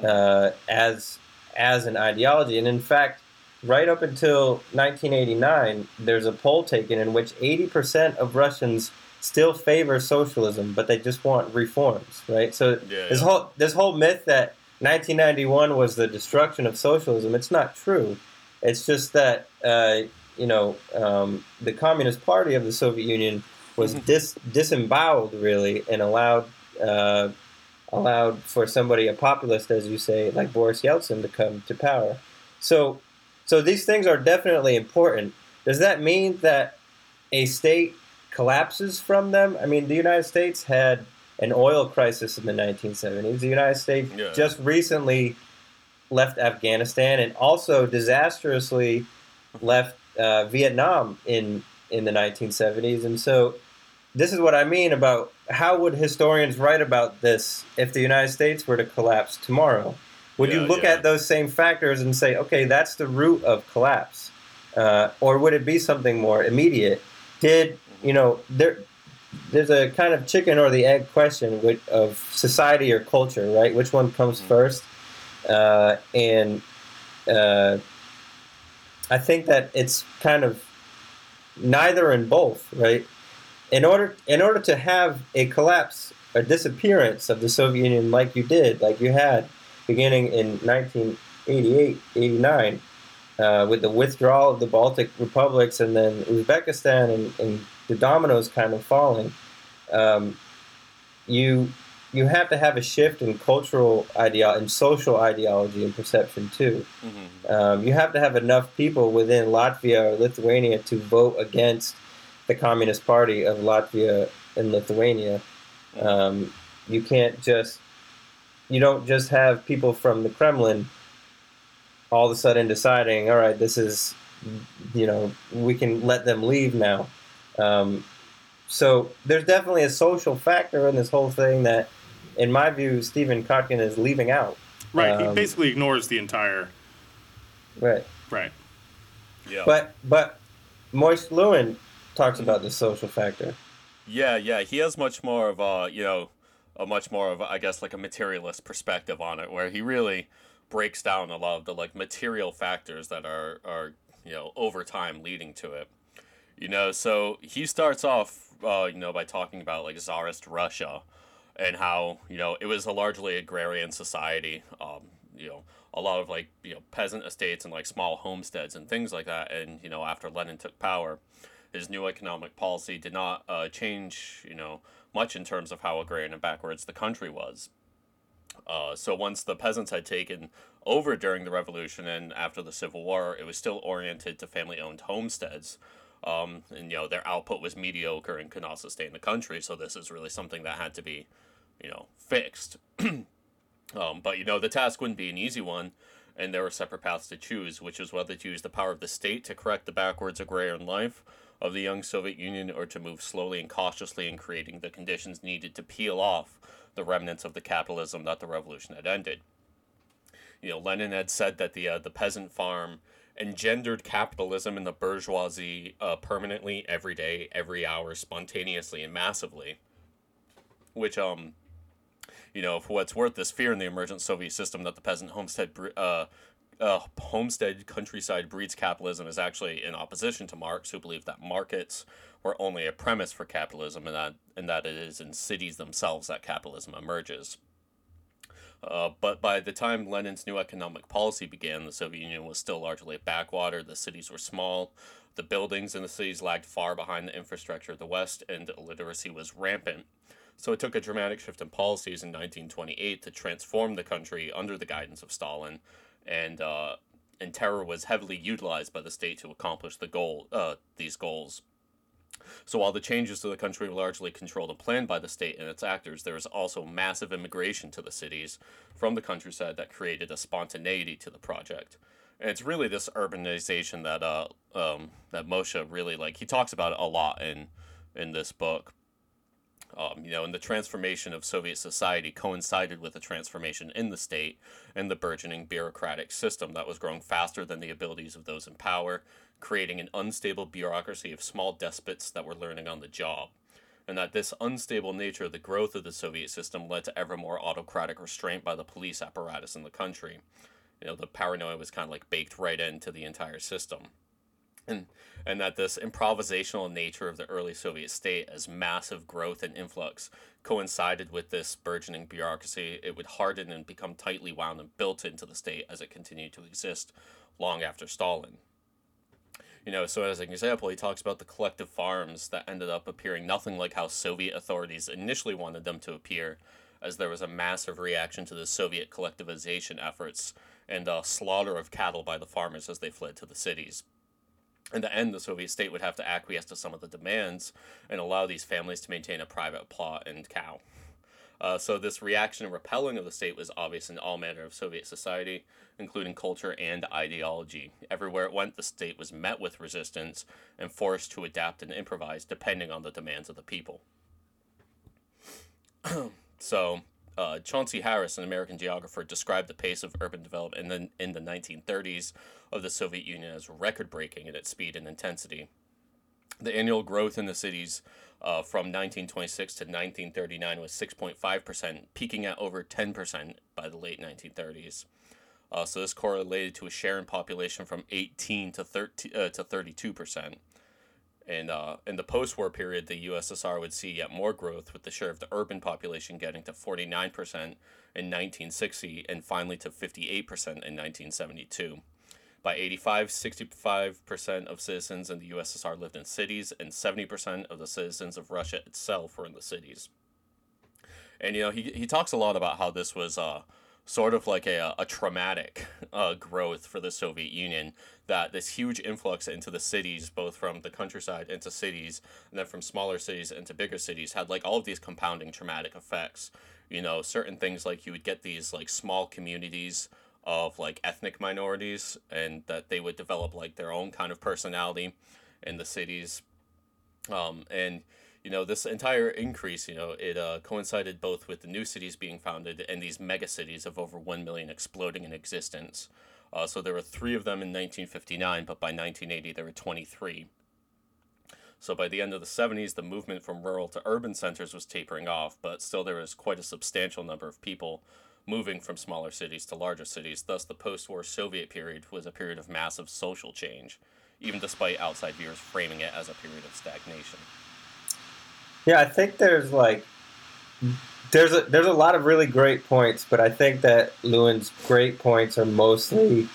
uh, as as an ideology. And in fact, right up until 1989, there's a poll taken in which 80% of Russians still favor socialism, but they just want reforms, right? So Yeah, this yeah. whole this whole myth that 1991 was the destruction of socialism, it's not true. It's just that uh, you know um, the Communist Party of the Soviet Union was dis- disemboweled really and allowed uh, allowed for somebody a populist, as you say, like Boris Yeltsin, to come to power. So so these things are definitely important. Does that mean that a state collapses from them? I mean, the United States had an oil crisis in the 1970s. The United States Yeah. just recently left Afghanistan and also disastrously left uh, Vietnam in in the 1970s. And so, this is what I mean about how would historians write about this if the United States were to collapse tomorrow? Would you look yeah. at those same factors and say, okay, that's the root of collapse, uh, or would it be something more immediate? Did you know there? There's a kind of chicken or the egg question of society or culture, right? Which one comes Mhm. first? Uh, and uh, I think that it's kind of neither and both, right? In order in order to have a collapse or disappearance of the Soviet Union like you did, like you had beginning in 1988, 89, uh, with the withdrawal of the Baltic republics and then Uzbekistan and, and the dominoes kind of falling, um, you you have to have a shift in cultural ideo in social ideology and perception too. Mhm. Um, you have to have enough people within Latvia or Lithuania to vote against the Communist Party of Latvia and Lithuania. Um, you can't just, you don't just have people from the Kremlin all of a sudden deciding, all right, this is, you know, we can let them leave now. Um, so there's definitely a social factor in this whole thing that, in my view, Stephen Kotkin is leaving out. Right. he Um, basically ignores the entire. Right. Right. Yeah. But but Moshe Lewin talks about the social factor. Yeah, yeah, he has much more of a, you know, a much more of, I guess, like a materialist perspective on it, where he really breaks down a lot of the like material factors that are are you know over time leading to it. You know, so he starts off, uh, you know, by talking about like Tsarist Russia, and how you know it was a largely agrarian society. Um, you know, a lot of like you know peasant estates and like small homesteads and things like that. And you know, after Lenin took power, his new economic policy did not uh, change, you know, much in terms of how agrarian and backwards the country was. Uh, so once the peasants had taken over during the revolution and after the Civil War, it was still oriented to family-owned homesteads. Um, and you know their output was mediocre and could not sustain the country. So this is really something that had to be, you know, fixed. um, but you know the task wouldn't be an easy one, and there were separate paths to choose, which was whether to use the power of the state to correct the backwards agrarian life of the young Soviet Union, or to move slowly and cautiously in creating the conditions needed to peel off the remnants of the capitalism that the revolution had ended. You know, Lenin had said that the uh, the peasant farm engendered capitalism in the bourgeoisie uh, permanently, every day, every hour, spontaneously and massively. Which, um, you know, for what's worth, this fear in the emergent Soviet system that the peasant homestead, uh, uh, homestead countryside breeds capitalism is actually in opposition to Marx, who believed that markets were only a premise for capitalism, and that and that it is in cities themselves that capitalism emerges. Uh, but by the time Lenin's new economic policy began, the Soviet Union was still largely a backwater. The cities were small, the buildings in the cities lagged far behind the infrastructure of the West, and illiteracy was rampant. So it took a dramatic shift in policies in 1928 to transform the country under the guidance of Stalin, and uh, and terror was heavily utilized by the state to accomplish the goal uh, these goals. So while the changes to the country were largely controlled and planned by the state and its actors, there was also massive immigration to the cities from the countryside that created a spontaneity to the project. And it's really this urbanization that uh um that Moshe really like he talks about it a lot in in this book. Um, you know, and the transformation of Soviet society coincided with a transformation in the state and the burgeoning bureaucratic system that was growing faster than the abilities of those in power creating an unstable bureaucracy of small despots that were learning on the job. And that this unstable nature of the growth of the Soviet system led to ever more autocratic restraint by the police apparatus in the country. You know, the paranoia was kind of like baked right into the entire system. And, and that this improvisational nature of the early Soviet state as massive growth and influx coincided with this burgeoning bureaucracy, it would harden and become tightly wound and built into the state as it continued to exist long after Stalin. You know, so as an example, he talks about the collective farms that ended up appearing nothing like how Soviet authorities initially wanted them to appear, as there was a massive reaction to the Soviet collectivization efforts and slaughter of cattle by the farmers as they fled to the cities. In the end, the Soviet state would have to acquiesce to some of the demands and allow these families to maintain a private plot and cow. Uh, so this reaction and repelling of the state was obvious in all manner of Soviet society, including culture and ideology. Everywhere it went, the state was met with resistance and forced to adapt and improvise depending on the demands of the people. so, uh, Chauncy Harris, an American geographer, described the pace of urban development in the, in the 1930s of the Soviet Union as record breaking in its speed and intensity. The annual growth in the cities uh, from 1926 to 1939 was 6.5%, peaking at over 10% by the late 1930s. Uh, so this correlated to a share in population from 18 to 30 uh, to 32 percent. And uh, in the post-war period, the USSR would see yet more growth, with the share of the urban population getting to 49 percent in 1960, and finally to 58 percent in 1972. By 85, 65% of citizens in the USSR lived in cities, and 70% of the citizens of Russia itself were in the cities. And, you know, he, he talks a lot about how this was uh, sort of like a, a traumatic uh, growth for the Soviet Union, that this huge influx into the cities, both from the countryside into cities, and then from smaller cities into bigger cities, had like all of these compounding traumatic effects. You know, certain things like you would get these like small communities of like ethnic minorities and that they would develop like their own kind of personality in the cities um, and you know this entire increase you know it uh, coincided both with the new cities being founded and these mega cities of over 1 million exploding in existence uh, so there were three of them in 1959 but by 1980 there were 23 so by the end of the 70s, the movement from rural to urban centers was tapering off, but still there was quite a substantial number of people moving from smaller cities to larger cities. Thus, the post war Soviet period was a period of massive social change, even despite outside viewers framing it as a period of stagnation. Yeah, I think there's like there's a there's a lot of really great points, but I think that Lewin's great points are mostly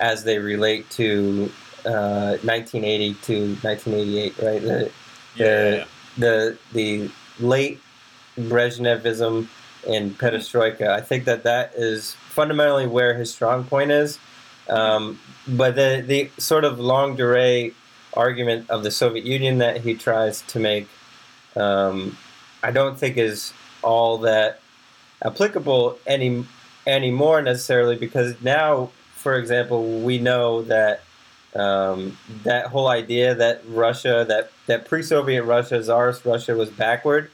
as they relate to uh, 1980 to 1988, right? The, Yeah, the, the the late Brezhnevism and perestroika. I think that that is fundamentally where his strong point is. Um, but the the sort of longue durée argument of the Soviet Union that he tries to make, um, I don't think is all that applicable any anymore necessarily because now, for example, we know that um, that whole idea that Russia, that that pre-Soviet Russia, Tsarist Russia, was backward.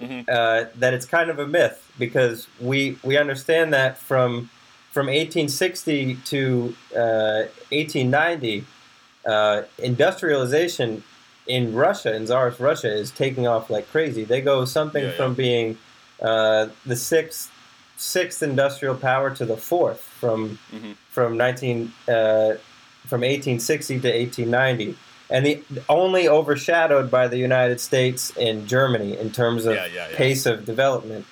Mhm. Uh, that it's kind of a myth because we we understand that from from 1860 to uh, 1890, uh, industrialization in Russia, in Tsarist Russia, is taking off like crazy. They go something Yeah, yeah. from being uh, the sixth sixth industrial power to the fourth from Mhm. from 19 uh, from 1860 to 1890 and the only overshadowed by the United States and Germany in terms of yeah. pace of development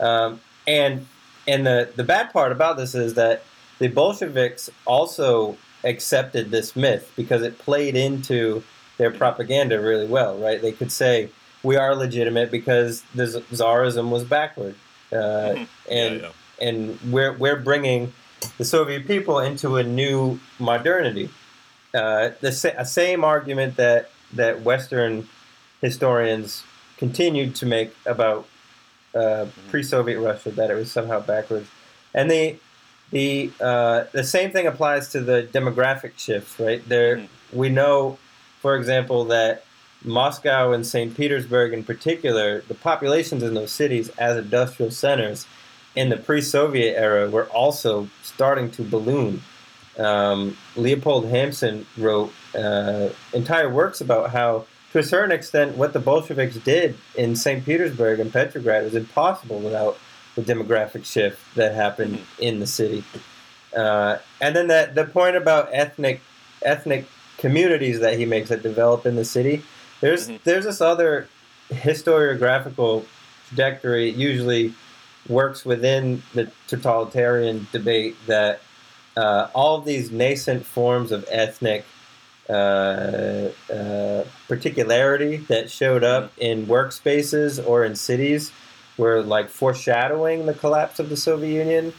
um, and and the the bad part about this is that the Bolsheviks also accepted this myth because it played into their propaganda really well, right? They could say we are legitimate because the czarism was backward, uh, Mhm. and yeah, and we're we're bringing the Soviet people into a new modernity. Uh, the sa- same argument that that Western historians continued to make about uh, pre-Soviet Russia that it was somehow backwards, and the the uh, the same thing applies to the demographic shifts. Right there, Mhm. we know, for example, that Moscow and St. Petersburg, in particular, the populations in those cities as industrial centers in the pre-Soviet era were also starting to balloon. Um, Leopold Haimson wrote uh, entire works about how, to a certain extent, what the Bolsheviks did in St. Petersburg and Petrograd was impossible without the demographic shift that happened in the city. Uh, and then that the point about ethnic ethnic communities that he makes that develop in the city. There's Mhm. there's this other historiographical trajectory. It usually works within the totalitarian debate that uh, all these nascent forms of ethnic uh, uh, particularity that showed up in workspaces or in cities were like foreshadowing the collapse of the Soviet Union.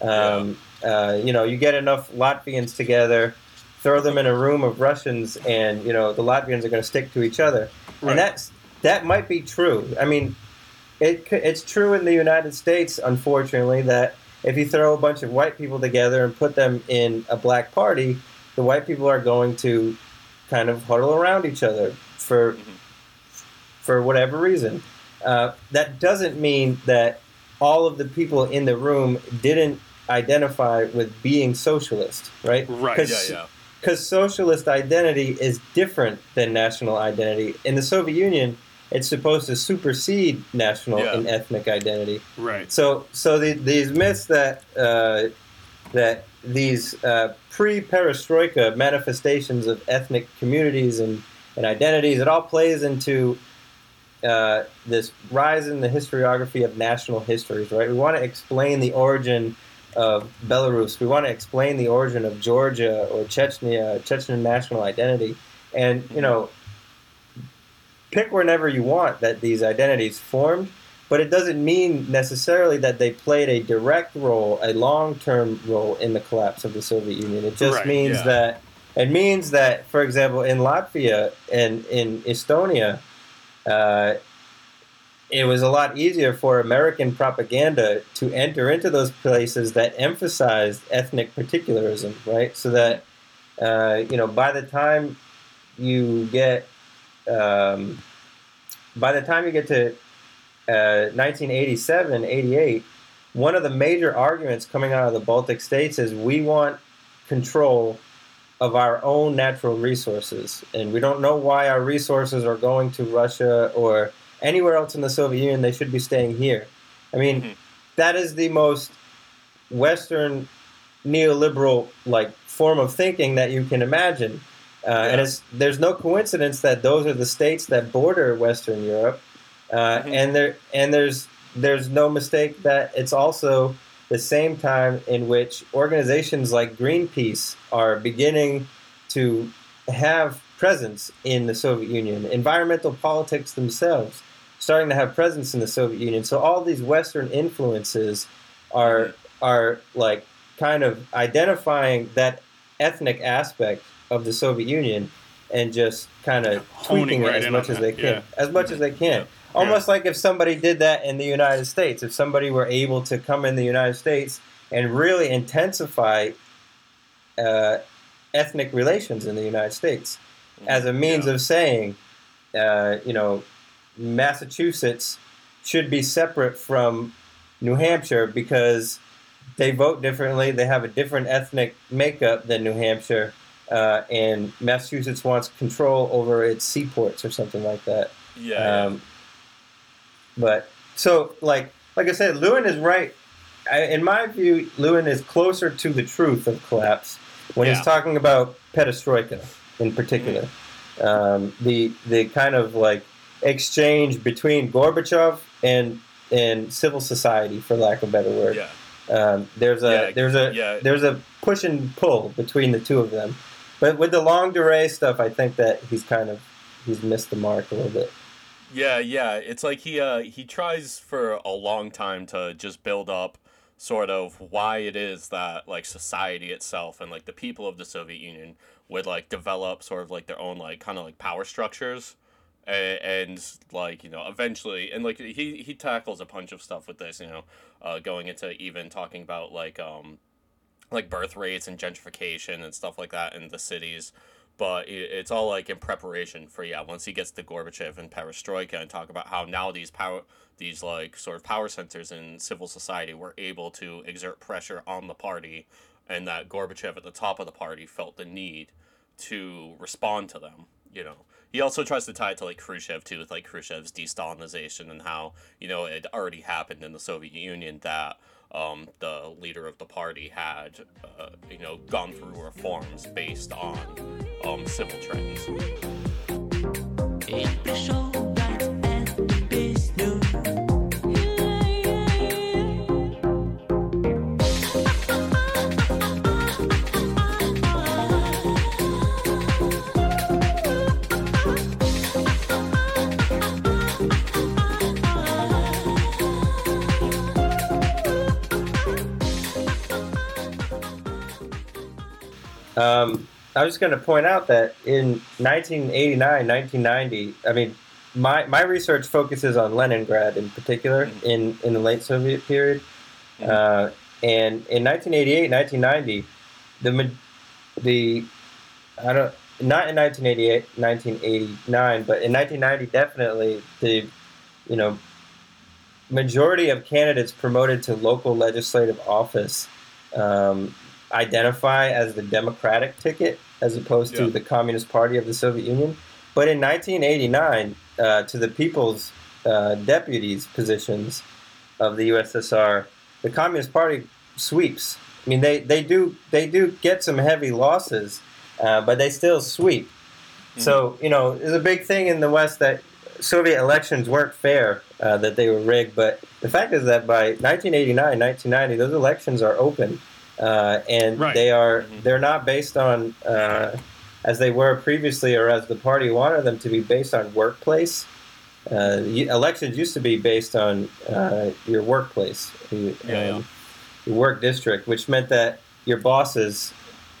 Um, uh, you know, you get enough Latvians together, throw them in a room of Russians, and you know the Latvians are going to stick to each other, Right. and that's that might be true. I mean, it it's true in the United States, unfortunately, that if you throw a bunch of white people together and put them in a black party, the white people are going to kind of huddle around each other for for whatever reason. Uh, that doesn't mean that all of the people in the room didn't identify with being socialist, right? Right, yeah, yeah. Because socialist identity is different than national identity. In the Soviet Union, it's supposed to supersede national Yeah. and ethnic identity. Right. So, so the, these myths that uh, that these uh, pre-perestroika manifestations of ethnic communities and, and identities, it all plays into uh, this rise in the historiography of national histories, right? We want to explain the origin of Belarus. We want to explain the origin of Georgia or Chechnya, Chechen national identity, and you know, pick whenever you want that these identities formed, but it doesn't mean necessarily that they played a direct role, a long-term role in the collapse of the Soviet Union. It just Right, means yeah. that it means that, for example, in Latvia and in Estonia, uh, it was a lot easier for American propaganda to enter into those places that emphasized ethnic particularism, right? So that uh, you know, by the time you get um, by the time you get to uh, 1987, 88, one of the major arguments coming out of the Baltic states is we want control of our own natural resources. And we don't know why our resources are going to Russia or anywhere else in the Soviet Union. They should be staying here. I mean, Mhm. that is the most Western neoliberal like form of thinking that you can imagine. Uh, And it's, there's no coincidence that those are the states that border Western Europe, uh, Mhm. and there and there's there's no mistake that it's also the same time in which organizations like Greenpeace are beginning to have presence in the Soviet Union. Environmental politics themselves starting to have presence in the Soviet Union. So all these Western influences are are like kind of identifying that ethnic aspect of the Soviet Union and just kind of tweaking it right as much as they can, yeah. as much as they can. Yeah. Almost like if somebody did that in the United States, if somebody were able to come in the United States and really intensify uh, ethnic relations in the United States as a means Yeah. of saying, uh, you know, Massachusetts should be separate from New Hampshire because they vote differently, they have a different ethnic makeup than New Hampshire, uh, and Massachusetts wants control over its seaports or something like that. Yeah. Um, but so, like, like I said, Lewin is right. I, in my view, Lewin is closer to the truth of collapse when Yeah. he's talking about perestroika in particular. Um, the the kind of like exchange between Gorbachev and and civil society, for lack of a better word. yeah. Um, there's a Yeah, there's a yeah. there's a push and pull between the two of them, but with the longue durée stuff, I think that he's kind of he's missed the mark a little bit. Yeah, yeah. It's like he uh he tries for a long time to just build up sort of why it is that like society itself and like the people of the Soviet Union would like develop sort of like their own like kind of like power structures and, and like you know eventually and like he he tackles a bunch of stuff with this you know uh going into even talking about like um like birth rates and gentrification and stuff like that in the cities. But it's all like in preparation for yeah. Once he gets to Gorbachev and Perestroika and talk about how now these power these like sort of power centers in civil society were able to exert pressure on the party, and that Gorbachev at the top of the party felt the need to respond to them. You know, he also tries to tie it to like Khrushchev too, with like Khrushchev's de-Stalinization and how you know it already happened in the Soviet Union that um, the leader of the party had uh, you know gone through reforms based on um, civil trends. Um, I was just going to point out that in 1989, 1990, I mean, my, my research focuses on Leningrad in particular in, in the late Soviet period. Uh, and in 1988, 1990, the the I don't not in 1988, 1989, but in 1990, definitely the you know majority of candidates promoted to local legislative office um, identify as the Democratic ticket as opposed Yeah. to the Communist Party of the Soviet Union. But in 1989, uh, to the People's uh, Deputies positions of the USSR, the Communist Party sweeps. I mean, they, they do they do get some heavy losses, uh, but they still sweep. So you know, there's a big thing in the West that Soviet elections weren't fair, uh, that they were rigged. But the fact is that by 1989, 1990, those elections are open, uh, and Right. they are they're not based on uh, as they were previously, or as the party wanted them to be based on workplace. Uh, elections used to be based on uh, your workplace, you- Yeah, yeah. um, your work district, which meant that your bosses,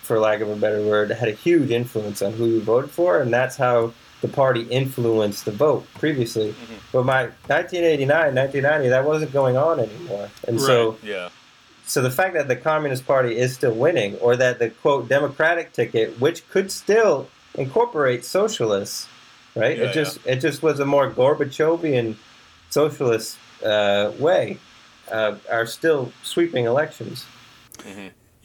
for lack of a better word, had a huge influence on who you voted for, and that's how the party influenced the vote previously. But by 1989, 1990, that wasn't going on anymore, and so Yeah. So the fact that the Communist Party is still winning, or that the quote Democratic ticket, which could still incorporate socialists, right? Yeah, it just it just was a more Gorbachevian socialist uh, way, uh, are still sweeping elections.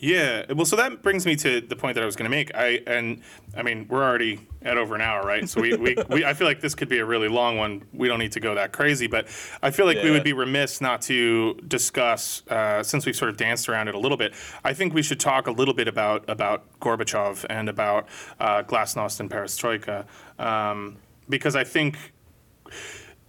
Yeah. Well, so that brings me to the point that I was going to make. I and I mean, we're already at over an hour, right? So we, we, we I feel like this could be a really long one. We don't need to go that crazy, but I feel like we would be remiss not to discuss uh, since we've sort of danced around it a little bit. I think we should talk a little bit about about Gorbachev and about uh, Glasnost and Perestroika um, because I think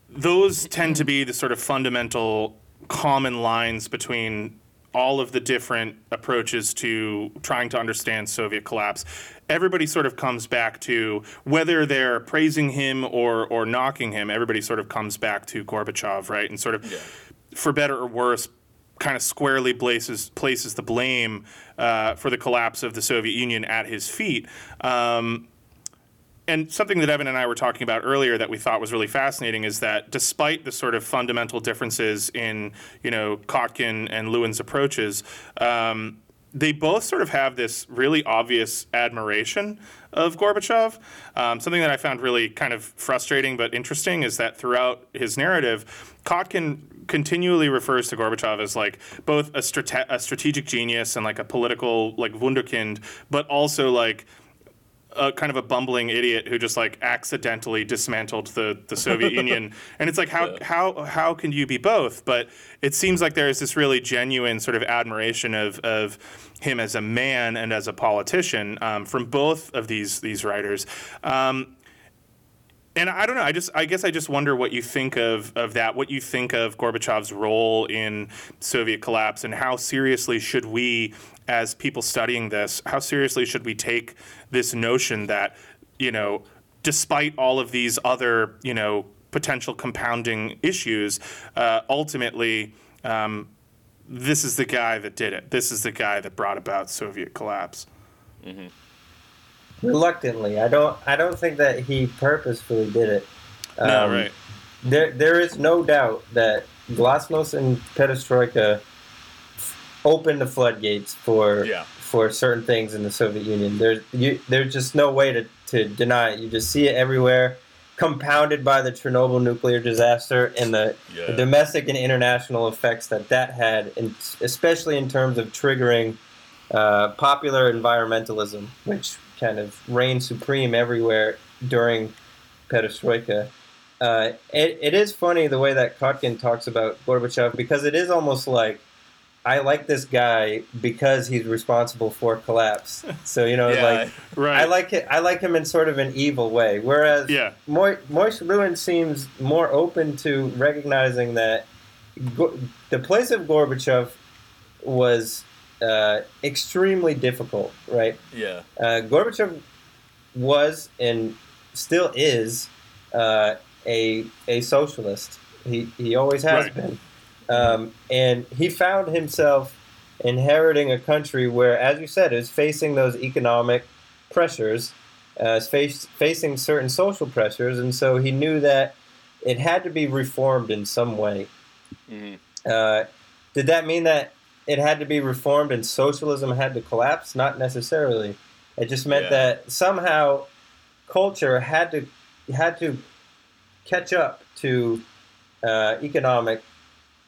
those tend to be the sort of fundamental common lines between all of the different approaches to trying to understand Soviet collapse. Everybody sort of comes back to whether they're praising him or or knocking him. Everybody sort of comes back to Gorbachev, right? And sort of, for better or worse, kind of squarely places places the blame uh, for the collapse of the Soviet Union at his feet. Um, and something that Evan and I were talking about earlier that we thought was really fascinating is that despite the sort of fundamental differences in, you know, Kotkin and Lewin's approaches, um, they both sort of have this really obvious admiration of Gorbachev. Um, something that I found really kind of frustrating but interesting is that throughout his narrative, Kotkin continually refers to Gorbachev as like both a, strate- a strategic genius and like a political like wunderkind, but also like a kind of a bumbling idiot who just like accidentally dismantled the, the Soviet Union. And it's like how how how can you be both? But it seems like there is this really genuine sort of admiration of of him as a man and as a politician um, from both of these these writers. Um, and I don't know. I just, I guess, I just wonder what you think of of that. What you think of Gorbachev's role in Soviet collapse, and how seriously should we, as people studying this, how seriously should we take this notion that, you know, despite all of these other, you know, potential compounding issues, uh, ultimately. Um, this is the guy that did it. This is the guy that brought about Soviet collapse. Mm-hmm. Reluctantly, I don't. I don't think that he purposefully did it. no, Um, right. There, there is no doubt that Glasnost and Perestroika opened the floodgates for Yeah. for certain things in the Soviet Union. There's you, there's just no way to, to deny it. You just see it everywhere, compounded by the Chernobyl nuclear disaster and the, the domestic and international effects that that had, and especially in terms of triggering uh, popular environmentalism, which kind of reigned supreme everywhere during Perestroika. Uh, it, it is funny the way that Kotkin talks about Gorbachev because it is almost like I like this guy because he's responsible for collapse. So you know, Yeah. like Right. I like it. I like him in sort of an evil way. Whereas Yeah. Moy, Moishe Lewin seems more open to recognizing that Go- the place of Gorbachev was uh, extremely difficult, right? Yeah. Uh, Gorbachev was and still is uh, a a socialist. He he always has Right. been, um, and he found himself inheriting a country where, as you said, is facing those economic pressures, uh, is face, facing certain social pressures, and so he knew that it had to be reformed in some way. Mhm. Uh, did that mean that it had to be reformed and socialism had to collapse? Not necessarily. It just meant Yeah. that somehow culture had to had to catch up to uh, economic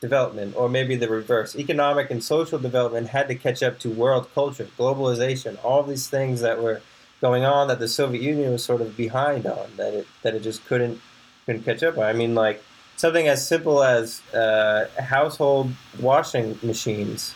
development, or maybe the reverse. Economic and social development had to catch up to world culture, globalization, all these things that were going on that the Soviet Union was sort of behind on that it that it just couldn't couldn't catch up. I mean, like something as simple as uh, household washing machines.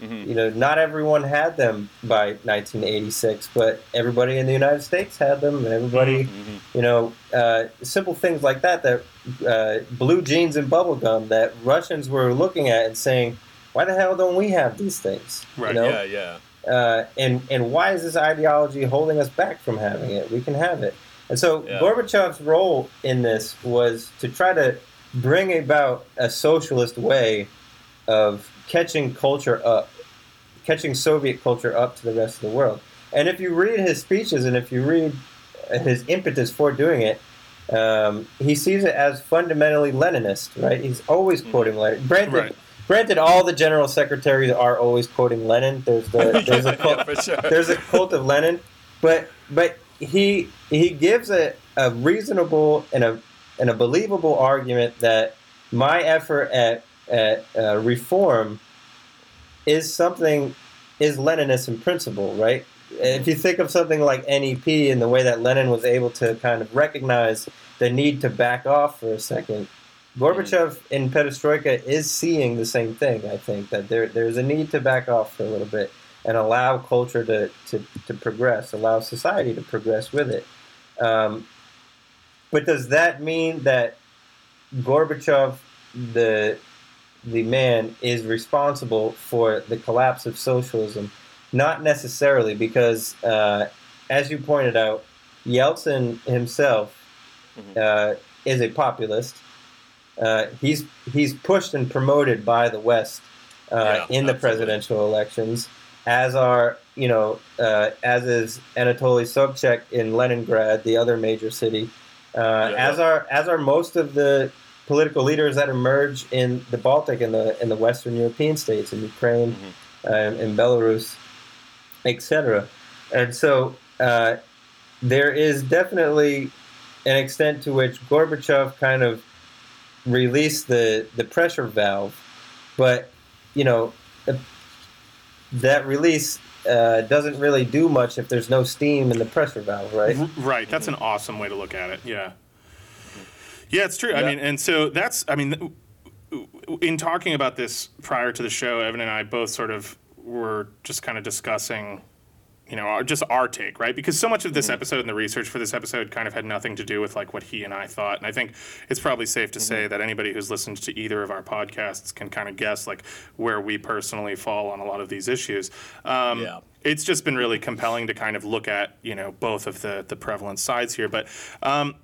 Mhm. You know, not everyone had them by 1986, but everybody in the United States had them, and everybody, Mhm. you know, uh, simple things like that. That uh, blue jeans and bubble gum that Russians were looking at and saying, "Why the hell don't we have these things?" Right, You know? Yeah. Yeah. uh, and and why is this ideology holding us back from having it? We can have it. And so Yeah. Gorbachev's role in this was to try to bring about a socialist way of catching culture up, catching Soviet culture up to the rest of the world. And if you read his speeches and if you read his impetus for doing it, um, he sees it as fundamentally Leninist, right? He's always quoting Lenin. Granted, Right. granted, all the general secretaries are always quoting Lenin. There's the there's a cult, yeah, sure. there's a cult of Lenin, but but he he gives a, a reasonable and a and a believable argument that my effort at at uh, reform is something is Leninist in principle, right? If you think of something like NEP and the way that Lenin was able to kind of recognize the need to back off for a second, Gorbachev in Perestroika is seeing the same thing. I think that there there's a need to back off for a little bit and allow culture to, to, to progress, allow society to progress with it. Um, but does that mean that Gorbachev, the the man, is responsible for the collapse of socialism? Not necessarily, because uh, as you pointed out, Yeltsin himself uh, is a populist. Uh, he's he's pushed and promoted by the West uh, Yeah, in the absolutely. presidential elections, as are you know uh, as is Anatoly Sobchak in Leningrad, the other major city, uh, Yeah. as are as are most of the political leaders that emerge in the Baltic and the in the Western European states, in Ukraine, uh, in Belarus, etc. And so uh, there is definitely an extent to which Gorbachev kind of released the the pressure valve, but you know uh, that release uh, doesn't really do much if there's no steam in the pressure valve, right? Right. That's an awesome way to look at it. Yeah. Yeah, it's true. I mean, and so that's, I mean, in talking about this prior to the show, Evan and I both sort of were just kind of discussing you know, our, just our take, right? Because so much of this episode and the research for this episode kind of had nothing to do with like what he and I thought. And I think it's probably safe to say that anybody who's listened to either of our podcasts can kind of guess like where we personally fall on a lot of these issues. Um, Yeah. It's just been really compelling to kind of look at, you know, both of the the prevalent sides here. But um,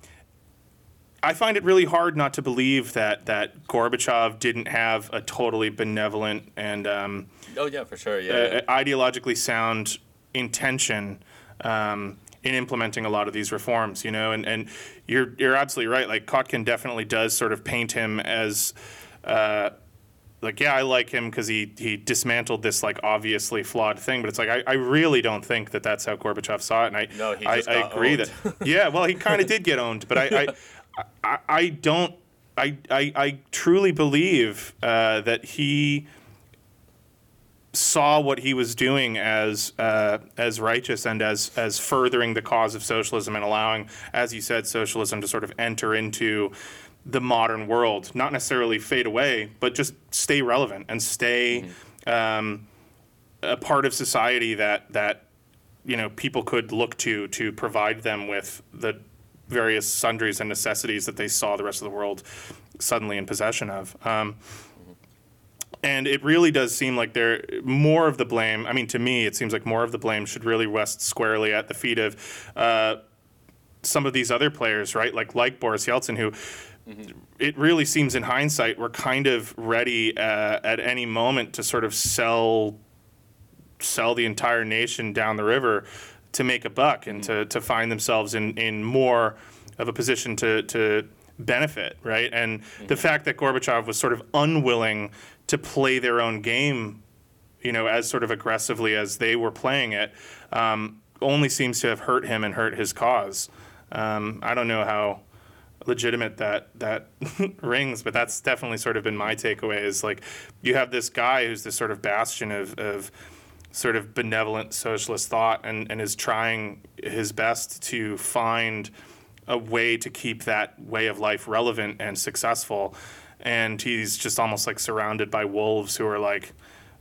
I find it really hard not to believe that that Gorbachev didn't have a totally benevolent and um, Oh yeah, for sure. Yeah. uh, ideologically sound intention um, in implementing a lot of these reforms. You know, and, and you're you're absolutely right. Like Kotkin definitely does sort of paint him as. Uh, like yeah, I like him because he he dismantled this like obviously flawed thing, but it's like I, I really don't think that that's how Gorbachev saw it, and I No, he I, just I got agree owned. that yeah, well he kind of did get owned, but I I, I, I don't I, I I truly believe uh, that he saw what he was doing as uh, as righteous and as as furthering the cause of socialism and allowing, as you said, socialism to sort of enter into the modern world, not necessarily fade away, but just stay relevant and stay um, a part of society that that you know people could look to to provide them with the various sundries and necessities that they saw the rest of the world suddenly in possession of. Um, and it really does seem like there more of the blame. I mean, to me, it seems like more of the blame should really rest squarely at the feet of uh, some of these other players, right? Like like Boris Yeltsin, who it really seems in hindsight were kind of ready uh, at any moment to sort of sell sell the entire nation down the river to make a buck and to, to find themselves in, in more of a position to, to benefit, right? And the fact that Gorbachev was sort of unwilling to play their own game, you know, as sort of aggressively as they were playing it, um, only seems to have hurt him and hurt his cause. Um, I don't know how legitimate that that rings, but that's definitely sort of been my takeaway. Is like you have this guy who's this sort of bastion of, of sort of benevolent socialist thought, and, and is trying his best to find a way to keep that way of life relevant and successful. And he's just almost like surrounded by wolves who are like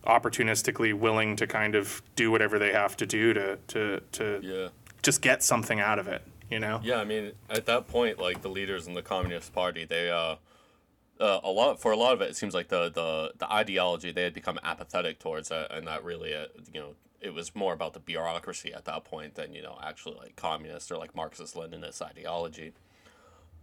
opportunistically willing to kind of do whatever they have to do to to to yeah. just get something out of it. You know? Yeah, I mean, at that point, like the leaders in the Communist Party, they uh, uh, a lot for a lot of it, it seems like the the the ideology they had become apathetic towards it, and that really, uh, you know, it was more about the bureaucracy at that point than you know actually like communist or like Marxist Leninist ideology.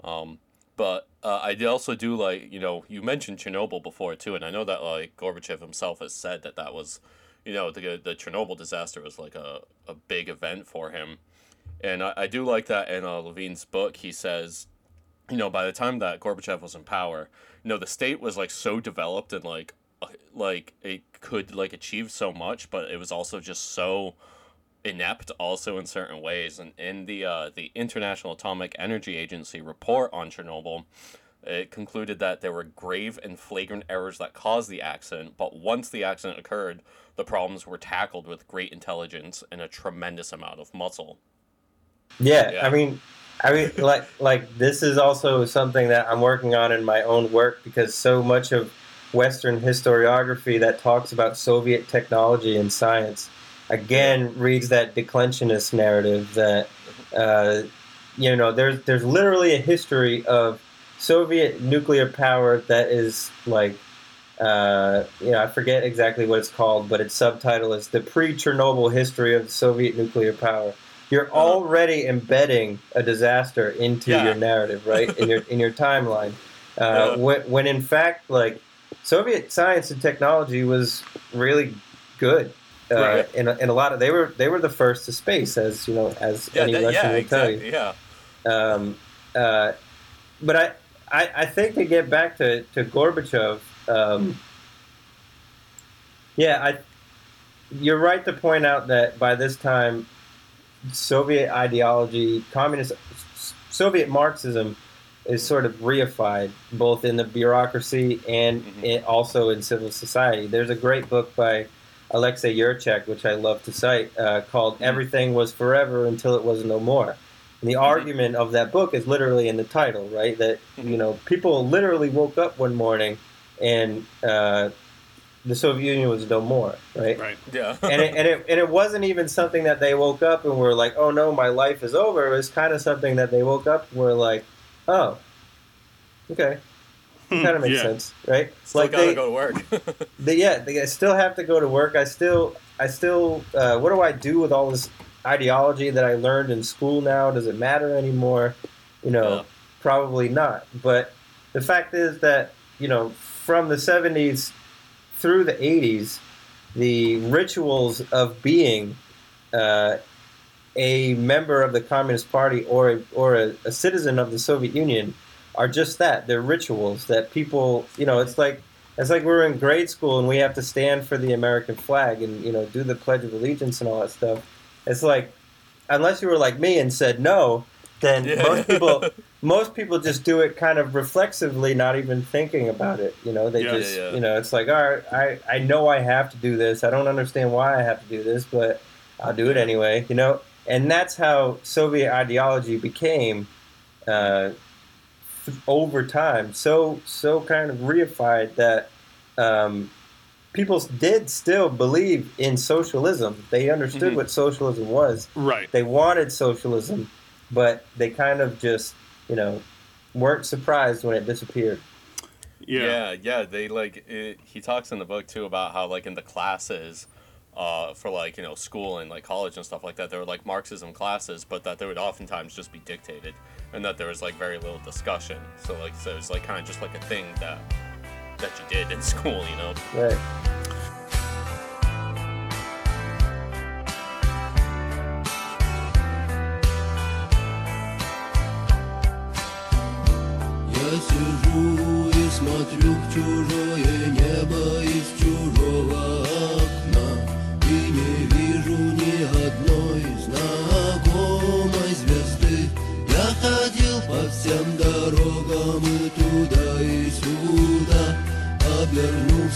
Um, but uh, I also do like you know you mentioned Chernobyl before too, and I know that like Gorbachev himself has said that that was, you know, the the Chernobyl disaster was like a a big event for him. And I, I do like that in uh, Lewin's book. He says, you know, by the time that Gorbachev was in power, you know, the state was like so developed and like, uh, like it could like achieve so much, but it was also just so inept also in certain ways. And in the uh, the International Atomic Energy Agency report on Chernobyl, it concluded that there were grave and flagrant errors that caused the accident, but once the accident occurred, the problems were tackled with great intelligence and a tremendous amount of muscle. Yeah, Yeah. I mean, I mean, like, like this is also something that I'm working on in my own work because so much of Western historiography that talks about Soviet technology and science again reads that declensionist narrative that uh, you know there's there's literally a history of Soviet nuclear power that is like uh, you know I forget exactly what it's called, but its subtitle is the pre-Chernobyl history of Soviet nuclear power. You're already embedding a disaster into Yeah. your narrative, right? In your in your timeline, uh, when, when in fact, like Soviet science and technology was really good. Uh, Right. in, a, in a lot of they were they were the first to space, as you know, as Yeah, any that- Russian yeah, will tell you. exactly. Yeah. Um, uh, but I, I, I think to get back to, to Gorbachev, um, yeah, I, you're right to point out that by this time, Soviet ideology, communist, Soviet Marxism is sort of reified both in the bureaucracy and Mhm. in, also in civil society. There's a great book by Alexei Yurchak, which I love to cite, uh, called "Everything Was Forever Until It Was No More." And the argument of that book is literally in the title, right? That you know, people literally woke up one morning and uh, the Soviet Union was no more, right? Right. Yeah. and it, and it and it wasn't even something that they woke up and were like, "Oh no, my life is over." It was kind of something that they woke up and were like, "Oh, okay, kind of makes Yeah. sense, right?" Still like gotta they, go to work. they, yeah, they I still have to go to work. I still, I still, uh, what do I do with all this ideology that I learned in school now? Does it matter anymore? You know, Yeah. probably not. But the fact is that you know, from the '70s through the '80s, the rituals of being uh, a member of the Communist Party or a, or a, a citizen of the Soviet Union are just that. They're rituals that people, you know, it's like it's like we're in grade school and we have to stand for the American flag and you know do the Pledge of Allegiance and all that stuff. It's like unless you were like me and said no, then Yeah. most people most people just do it kind of reflexively, not even thinking about it. You know, they Yeah. just Yeah, yeah. you know, it's like all right, I I know I have to do this. I don't understand why I have to do this, but I'll do it anyway. You know, and that's how Soviet ideology became. Uh, over time, so so kind of reified that um, people did still believe in socialism. They understood Mhm. what socialism was. Right. They wanted socialism, but they kind of just you know weren't surprised when it disappeared. Yeah. yeah, yeah. They like it, he talks in the book too about how like in the classes, uh, for like you know school and like college and stuff like that, there were like Marxism classes, but that they would oftentimes just be dictated, and that there was like very little discussion. So like so it's like kind of just like a thing that that you did in school, you know. Right.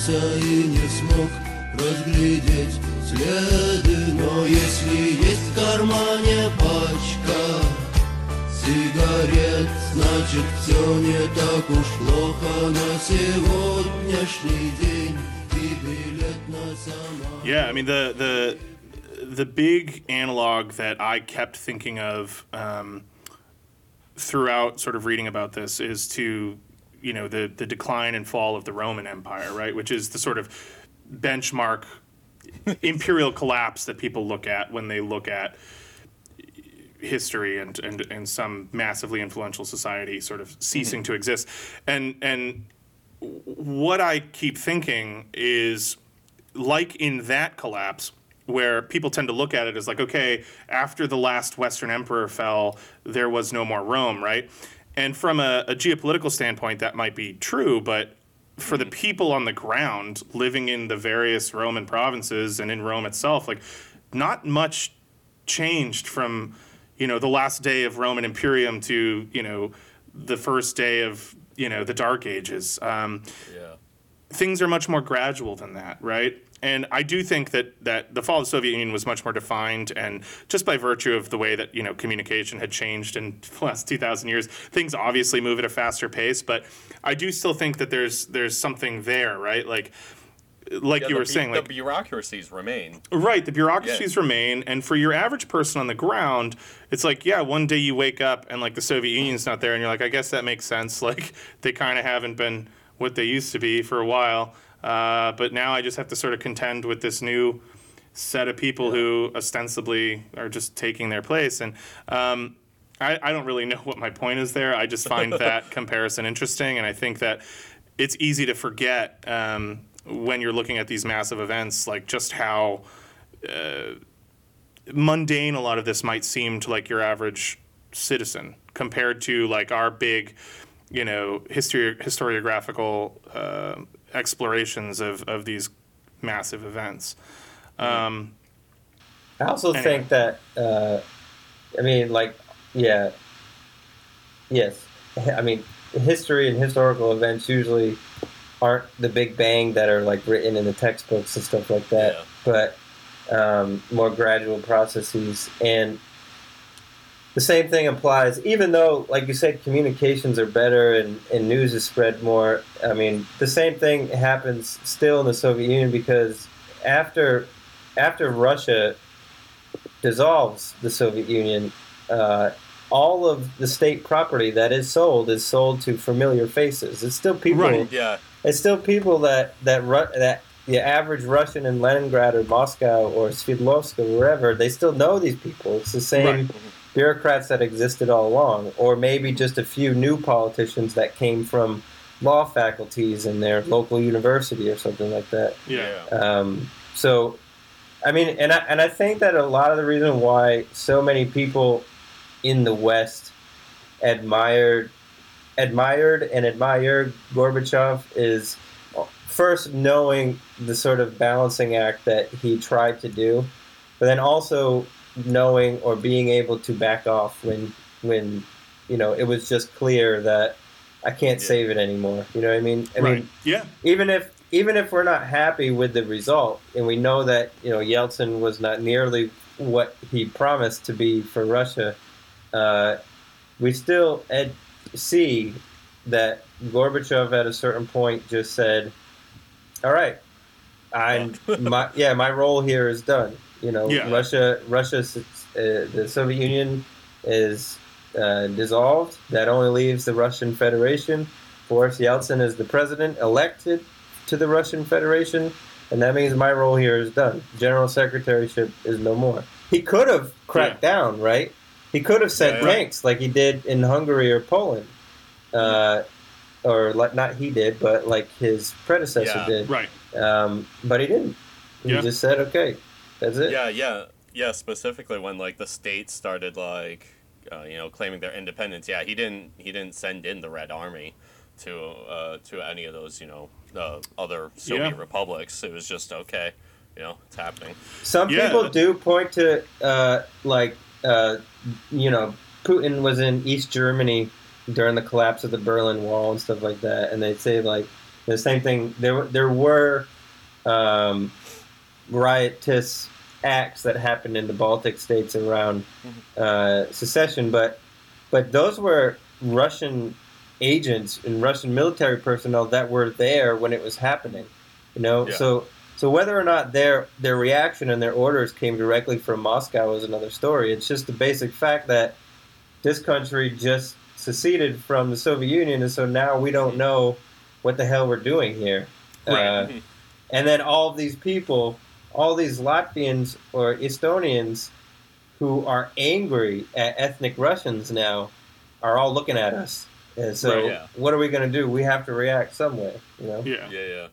Обернулся и не смог разглядеть следы Но если есть в кармане пачка сигарет Значит, все не так уж плохо на сегодняшний день И билет на самолет Yeah, I mean the the the big analog that I kept thinking of um, throughout sort of reading about this is to you know the the decline and fall of the Roman Empire, right? Which is the sort of benchmark imperial collapse that people look at when they look at history and, and, and some massively influential society sort of mm-hmm. ceasing to exist. And and what I keep thinking is like in that collapse, where people tend to look at it as like, okay, after the last Western emperor fell, there was no more Rome, right? And from a, a geopolitical standpoint, that might be true, but for the people on the ground living in the various Roman provinces and in Rome itself, like not much changed from you know the last day of Roman Imperium to you know the first day of you know the Dark Ages. Um, Yeah. things are much more gradual than that, right? And I do think that that the fall of the Soviet Union was much more defined, and just by virtue of the way that you know communication had changed in the last two thousand years, things obviously move at a faster pace. But I do still think that there's there's something there, right? Like like Yeah, you were saying, the like bureaucracies remain. Right, the bureaucracies remain, and for your average person on the ground, it's like, yeah, one day you wake up and like the Soviet Union's not there, and you're like, I guess that makes sense. Like they kind of haven't been what they used to be for a while, uh, but now I just have to sort of contend with this new set of people who ostensibly are just taking their place, and um, I, I don't really know what my point is there. I just find that comparison interesting, and I think that it's easy to forget um, when you're looking at these massive events, like just how uh, mundane a lot of this might seem to like your average citizen compared to like our big, you know, history historiographical uh, explorations of, of these massive events. Um, I also Anyway. think that, uh, I mean, like, yeah, yes. I mean, history and historical events usually aren't the big bang that are like written in the textbooks and stuff like that, Yeah. but um, more gradual processes. And the same thing applies. Even though, like you said, communications are better and, and news is spread more. I mean, the same thing happens still in the Soviet Union because after after Russia dissolves the Soviet Union, uh, all of the state property that is sold is sold to familiar faces. It's still people. Right. Yeah, It's still people that that that the average Russian in Leningrad or Moscow or Sverdlovsk or wherever they still know these people. It's the same Right. Bureaucrats that existed all along, or maybe just a few new politicians that came from law faculties in their local university or something like that. Yeah. Um, so, I mean, and I, and I think that a lot of the reason why so many people in the West admired admired and admired Gorbachev is first knowing the sort of balancing act that he tried to do, but then also knowing or being able to back off when when you know it was just clear that I can't Yeah. save it anymore. You know what I mean? I right. mean, yeah. even if even if we're not happy with the result, and we know that you know Yeltsin was not nearly what he promised to be for Russia, uh, we still ed- see that Gorbachev at a certain point just said, "All right, I'm my yeah my role here is done. You know, Yeah. Russia Russia uh, the Soviet Union is uh, dissolved. That only leaves the Russian Federation. Boris Yeltsin is the president elected to the Russian Federation, and that means my role here is done. General secretaryship is no more. He could have cracked down, right? He could have sent Yeah, yeah. tanks like he did in Hungary or Poland, uh, or like not he did, but like his predecessor Yeah. did. Right. Um, but he didn't. He Yeah. just said, "Okay, that's it." yeah, yeah, yeah. Specifically, when like the states started like, uh, you know, claiming their independence. Yeah, he didn't. He didn't send in the Red Army to uh, to any of those, you know, uh, other Soviet Yeah. republics. It was just okay. You know, it's happening. Some Yeah. people do point to uh, like uh, you know Putin was in East Germany during the collapse of the Berlin Wall and stuff like that, and they say like the same thing. There were- there were um, riotous acts that happened in the Baltic states around uh, secession, but but those were Russian agents and Russian military personnel that were there when it was happening. You know, Yeah. so so whether or not their their reaction and their orders came directly from Moscow is another story. It's just the basic fact that this country just seceded from the Soviet Union, and so now we don't know what the hell we're doing here. Right. Uh, and then all of these people, all these Latvians or Estonians who are angry at ethnic Russians now are all looking at us. And so, Right, yeah. what are we going to do? We have to react some way, you know? Yeah. Yeah, yeah.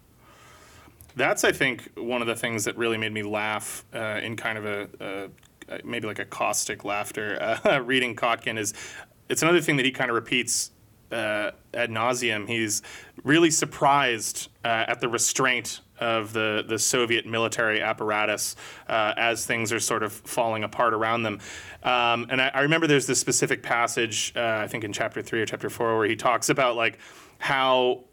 That's, I think, one of the things that really made me laugh uh, in kind of a, a maybe like a caustic laughter. Uh, reading Kotkin is it's another thing that he kind of repeats uh, ad nauseum. He's really surprised uh, at the restraint of the, the Soviet military apparatus uh, as things are sort of falling apart around them. Um, and I, I remember there's this specific passage, uh, I think in chapter three or chapter four, where he talks about like how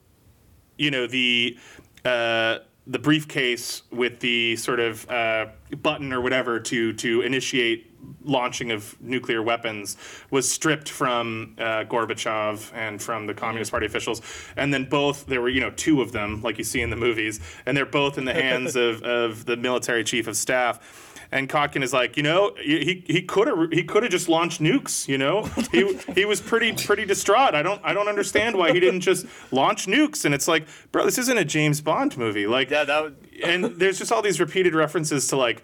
you know the uh, the briefcase with the sort of uh, button or whatever to to initiate launching of nuclear weapons was stripped from uh, Gorbachev and from the Communist Party officials, and then both there were you know two of them like you see in the movies, and they're both in the hands of, of the military chief of staff. And Kotkin is like, you know, he he could have he could have just launched nukes. You know, he he was pretty pretty distraught. I don't I don't understand why he didn't just launch nukes. And it's like, bro, this isn't a James Bond movie. Like, Yeah, that would, and there's just all these repeated references to like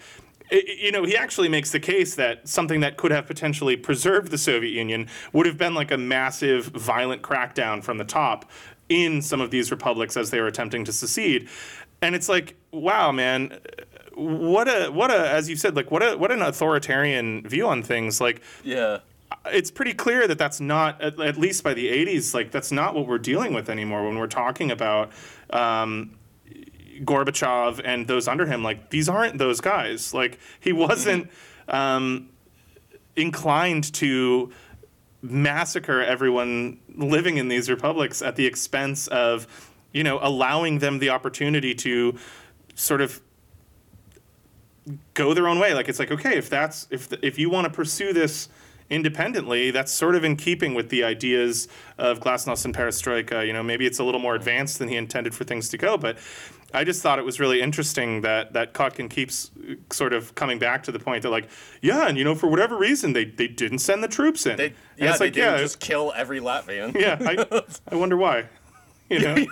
you know he actually makes the case that something that could have potentially preserved the soviet union would have been like a massive violent crackdown from the top in some of these republics as they were attempting to secede and it's like wow man what a what a as you said like what a what an authoritarian view on things like yeah. it's pretty clear that that's not at, at least by the 80s like that's not what we're dealing with anymore when we're talking about um, Gorbachev and those under him like these aren't those guys. Like he wasn't um, inclined to massacre everyone living in these republics at the expense of you know allowing them the opportunity to sort of go their own way. Like it's like okay if that's if if you want to pursue this independently, that's sort of in keeping with the ideas of Glasnost and Perestroika. You know, maybe it's a little more advanced than he intended for things to go, but I just thought it was really interesting that that Kotkin keeps uh, sort of coming back to the point that like, yeah, and you know, for whatever reason, they, they didn't send the troops in. They, And yeah, it's they like, didn't yeah, just kill every Latvian. yeah. I, I wonder why. You know,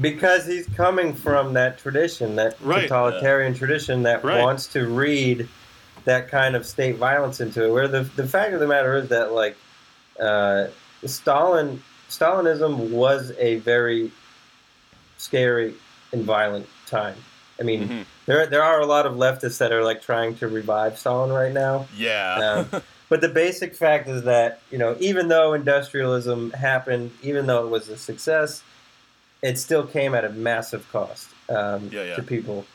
because he's coming from that tradition, that Right. totalitarian tradition that Right. wants to read that kind of state violence into it. Where the the fact of the matter is that like uh, Stalin Stalinism was a very scary and violent time. I mean, Mhm. there there are a lot of leftists that are like trying to revive Stalin right now. Yeah. Um, but the basic fact is that you know, even though industrialism happened, even though it was a success, it still came at a massive cost um, Yeah, yeah. to people.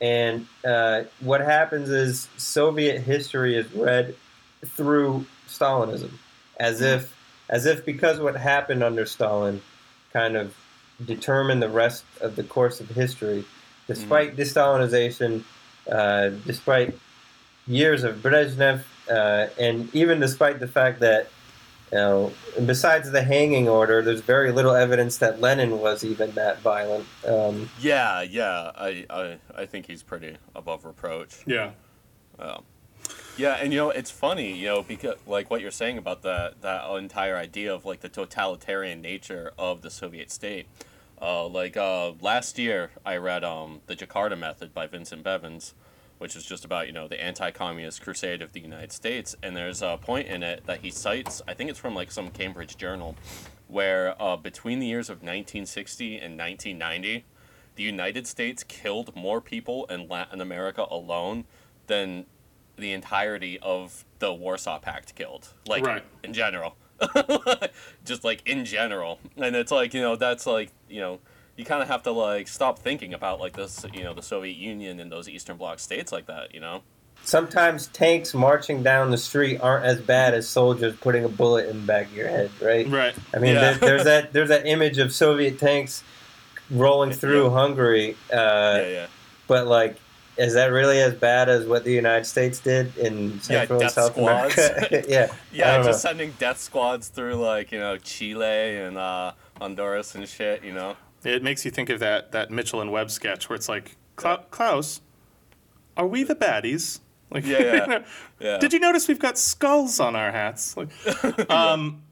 And uh, what happens is Soviet history is read through Stalinism, as Mm-hmm. if as if because what happened under Stalin kind of determined the rest of the course of history, despite Mm-hmm. de-Stalinization, uh, despite years of Brezhnev, uh, and even despite the fact that, you know, besides the hanging order, there's very little evidence that Lenin was even that violent. Um, yeah, yeah. I, I, I think he's pretty above reproach. yeah. Um, yeah, and you know it's funny, you know, because like what you're saying about that that entire idea of like the totalitarian nature of the Soviet state. Uh, like uh, last year, I read um, the Jakarta Method by Vincent Bevins, which is just about you know the anti-communist crusade of the United States. And there's a point in it that he cites. I think it's from like some Cambridge journal, where uh, between the years of 1960 and 1990, the United States killed more people in Latin America alone than the entirety of the Warsaw Pact killed. Like Right. in general. Just like in general. And it's like, you know, that's like, you know, you kind of have to like stop thinking about like this, you know, the Soviet Union and those Eastern Bloc states like that, you know? sometimes tanks marching down the street aren't as bad as soldiers putting a bullet in the back of your head, right? Right. I mean, Yeah. there, there's that there's that image of Soviet tanks rolling through Yeah. Hungary, uh, yeah, yeah. but like, is that really as bad as what the United States did in Central and South squads. America? yeah, Yeah, just know. sending death squads through like, you know, Chile and uh, Honduras and shit, you know? It makes you think of that that Mitchell and Webb sketch where it's like, Klaus, are we the baddies? Like, Yeah, yeah. Yeah. Did you notice we've got skulls on our hats? Like, um,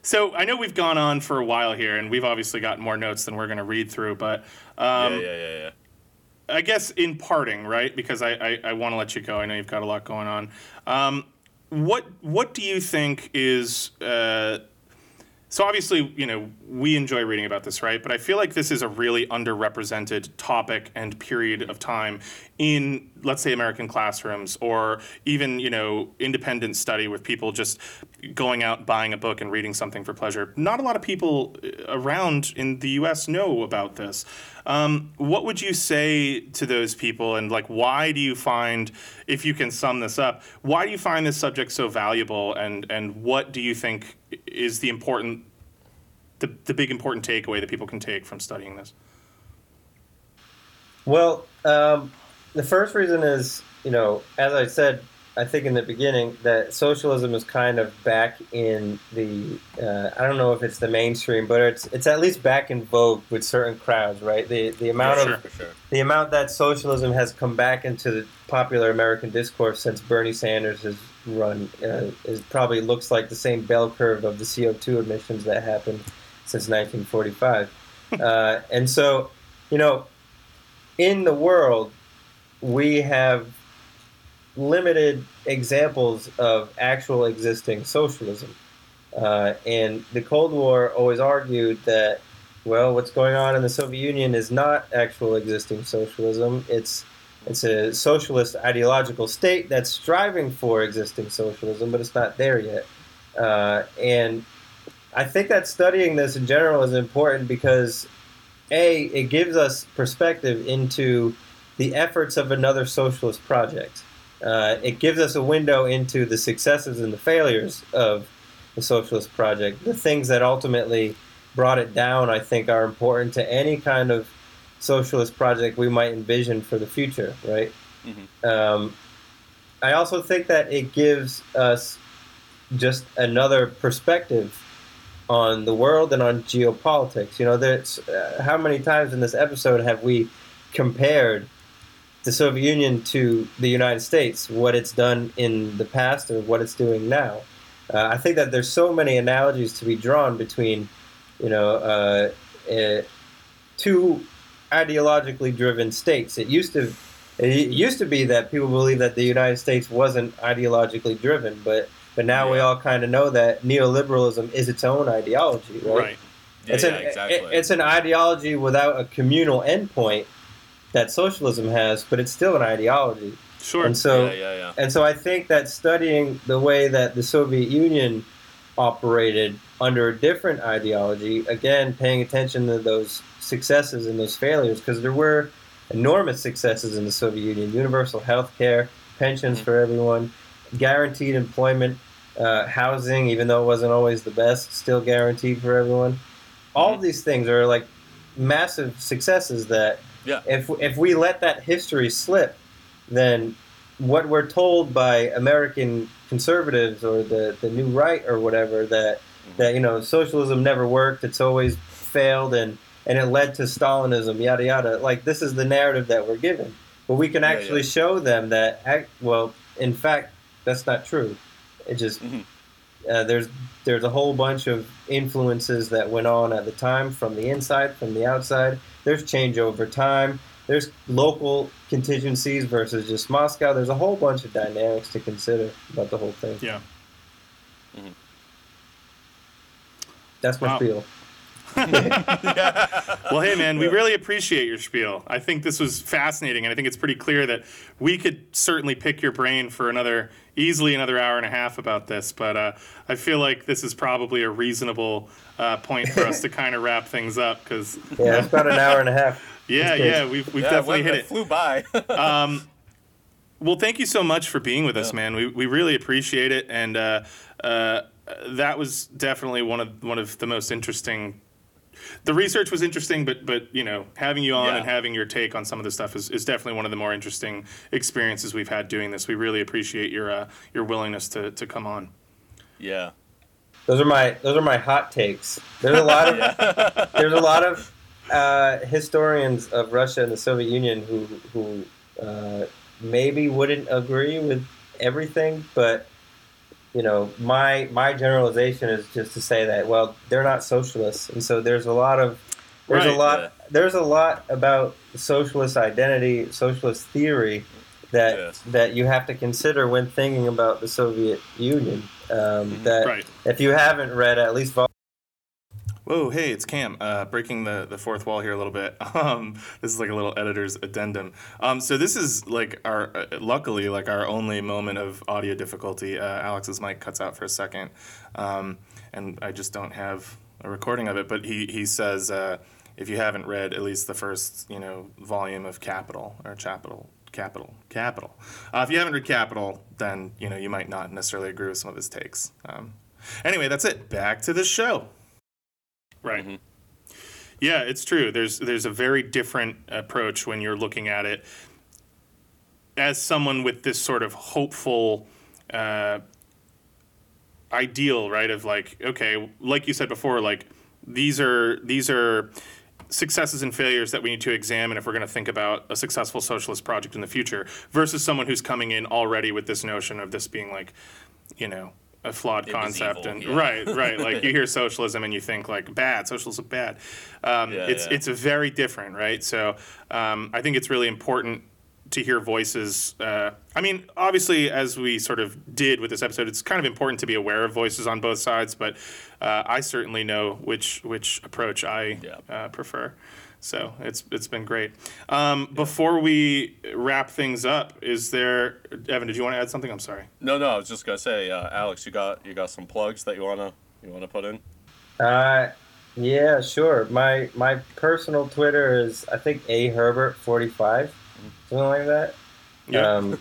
so I know we've gone on for a while here, and we've obviously got more notes than we're going to read through. But um, yeah, yeah, yeah, yeah. I guess in parting, right? Because I, I, I want to let you go. I know you've got a lot going on. Um, what what do you think is uh, so obviously you know we enjoy reading about this, right? But I feel like this is a really underrepresented topic and period of time in let's say American classrooms or even you know independent study with people just going out buying a book and reading something for pleasure. Not a lot of people uh, around in the U.S. know about this. Um, what would you say to those people, and like, why do you find, if you can sum this up, why do you find this subject so valuable, and and what do you think is the important, the the big important takeaway that people can take from studying this? Well, um, the first reason is, you know, as I said, I think in the beginning that socialism is kind of back in the. Uh, I don't know if it's the mainstream, but it's it's at least back in vogue with certain crowds, right? The the amount sure. of sure. the amount that socialism has come back into the popular American discourse since Bernie Sanders has run uh, is probably looks like the same bell curve of the CO2 emissions that happened since 1945. uh, and so, you know, in the world, we have limited examples of actual existing socialism. Uh, and the Cold War always argued that, well, what's going on in the Soviet Union is not actual existing socialism. It's it's a socialist ideological state that's striving for existing socialism, but it's not there yet. Uh, and I think that studying this in general is important because, A, it gives us perspective into the efforts of another socialist project. Uh, it gives us a window into the successes and the failures of the socialist project. The things that ultimately brought it down, I think, are important to any kind of socialist project we might envision for the future, right? Mhm. Um, I also think that it gives us just another perspective on the world and on geopolitics. You know, there's uh, how many times in this episode have we compared the Soviet Union to the United States, what it's done in the past or what it's doing now? Uh, I think that there's so many analogies to be drawn between, you know, uh, uh, two ideologically driven states. It used to it used to be that people believed that the United States wasn't ideologically driven, but but now we all kind of know that neoliberalism is its own ideology, right? Right. Yeah, it's yeah, exactly. it- it's an ideology without a communal endpoint that socialism has, but it's still an ideology. Sure. And so yeah, yeah, yeah. and so I think that studying the way that the Soviet Union operated under a different ideology, again, paying attention to those successes and those failures, because there were enormous successes in the Soviet Union universal health care, pensions Mhm. for everyone, guaranteed employment, uh, housing, even though it wasn't always the best, still guaranteed for everyone. All of these things are like massive successes that Yeah. if, if we let that history slip, then what we're told by American conservatives or the, the new right or whatever that that you know socialism never worked, it's always failed and and it led to Stalinism, yada yada. Like this is the narrative that we're given, but we can actually yeah. show them that well, in fact, that's not true. It just Mhm. uh, there's there's a whole bunch of influences that went on at the time from the inside, from the outside. There's change over time. There's local contingencies versus just Moscow. There's a whole bunch of dynamics to consider about the whole thing. Yeah. Mm-hmm. That's my Wow. spiel. Well, hey, man, we really appreciate your spiel. I think this was fascinating, and I think it's pretty clear that we could certainly pick your brain for another, easily another hour and a half about this. But uh, I feel like this is probably a reasonable uh, point for us to kind of wrap things up because, Yeah, it's about an hour and a half. yeah, yeah, we've, we've yeah, definitely when hit it. Flew by. Um, well, thank you so much for being with us, Yeah. man. We, we really appreciate it, and uh, uh, that was definitely one of one of the most interesting. The research was interesting, but but you know, having you on Yeah. and having your take on some of the stuff is, is definitely one of the more interesting experiences we've had doing this. We really appreciate your uh, your willingness to, to come on. yeah. Those are my those are my hot takes. There's a lot of there's a lot of uh, historians of Russia and the Soviet Union who who uh, maybe wouldn't agree with everything, but you know my my generalization is just to say that well they're not socialists, and so there's a lot of there's Right, a lot yeah. there's a lot about socialist identity, socialist theory that Yes. that you have to consider when thinking about the Soviet Union. Um, that Right. if you haven't read at least Whoa, hey, it's Cam. Uh, breaking the, the fourth wall here a little bit. Um, this is like a little editor's addendum. Um, so this is like our, uh, luckily, like our only moment of audio difficulty. Uh, Alex's mic cuts out for a second, um, and I just don't have a recording of it. But he he says uh, if you haven't read at least the first you know volume of Capital or Capital. Capital, Capital. Uh, if you haven't read Capital, then you know you might not necessarily agree with some of his takes. Um, anyway, that's it. Back to the show. Right. Mhm. Yeah, it's true. There's there's a very different approach when you're looking at it as someone with this sort of hopeful uh, ideal, right? Of like, okay, like you said before, like these are these are successes and failures that we need to examine if we're going to think about a successful socialist project in the future versus someone who's coming in already with this notion of this being like, you know, a flawed It concept evil, and yeah. right, right. Like you hear socialism and you think like bad, socialism bad. Um, Yeah, it's yeah. it's very different, right? So um, I think it's really important to hear voices. Uh, I mean, obviously, as we sort of did with this episode, it's kind of important to be aware of voices on both sides. But uh, I certainly know which which approach I uh, prefer. So it's it's been great. Um, Before we wrap things up, is there Evan? Did you want to add something? I'm sorry. No, no. I was just gonna say, uh, Alex, you got you got some plugs that you wanna you wanna put in. Uh, yeah, sure. My my personal Twitter is I think a Herbert forty five, something like that. Yeah. Um,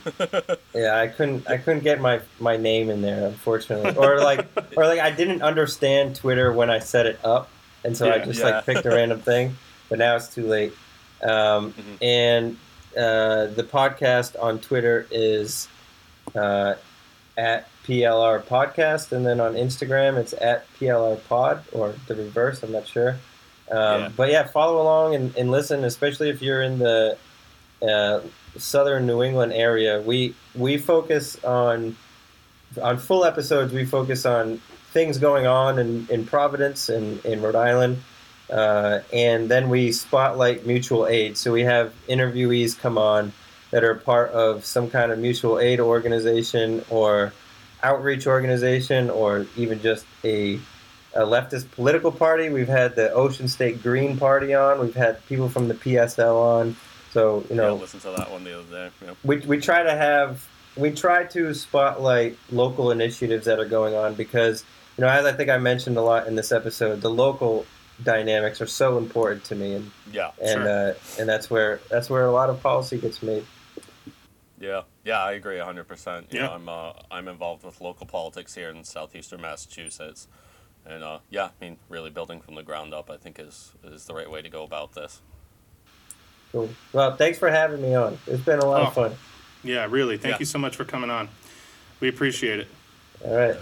yeah, I couldn't I couldn't get my my name in there unfortunately, or like or like I didn't understand Twitter when I set it up, and so I just Yeah. like picked a random thing. But now it's too late. Um, Mhm. And uh, the podcast on Twitter is uh, at PLR Podcast, and then on Instagram it's at PLR Pod or the reverse. I'm not sure. Um, Yeah. But yeah, follow along and, and listen, especially if you're in the uh, southern New England area. We we focus on on full episodes. We focus on things going on in, in Providence and in Rhode Island. Uh, and then we spotlight mutual aid. So we have interviewees come on that are part of some kind of mutual aid organization or outreach organization or even just a, a leftist political party. We've had the Ocean State Green Party on. We've had people from the PSL on. So you Yeah, know, listen to that one the other day. Yeah. we, we try to have we try to spotlight local initiatives that are going on because you know as I think I mentioned a lot in this episode, the local dynamics are so important to me, and Yeah. and Sure. uh, and that's where that's where a lot of policy gets made. Yeah, yeah, I agree 100%. You Yeah. know, I'm uh, I'm involved with local politics here in southeastern Massachusetts. And uh, yeah, I mean, really building from the ground up, I think is is the right way to go about this. Cool. Well, thanks for having me on. It's been a lot Oh. of fun. Yeah, really. Thank Yeah. you so much for coming on. We appreciate it. All right,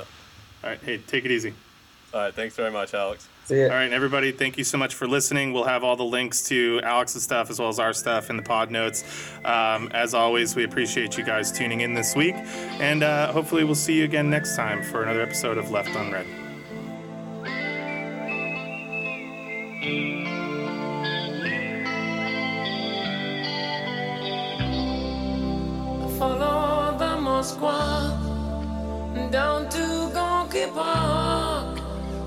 All right, hey, take it easy. All right, thanks very much, Alex. See ya. All right, everybody, thank you so much for listening. We'll have all the links to Alex's stuff as well as our stuff in the pod notes. Um, as always, we appreciate you guys tuning in this week, and uh, hopefully, we'll see you again next time for another episode of Left Unread. Follow the Moskva down to Gorky Park,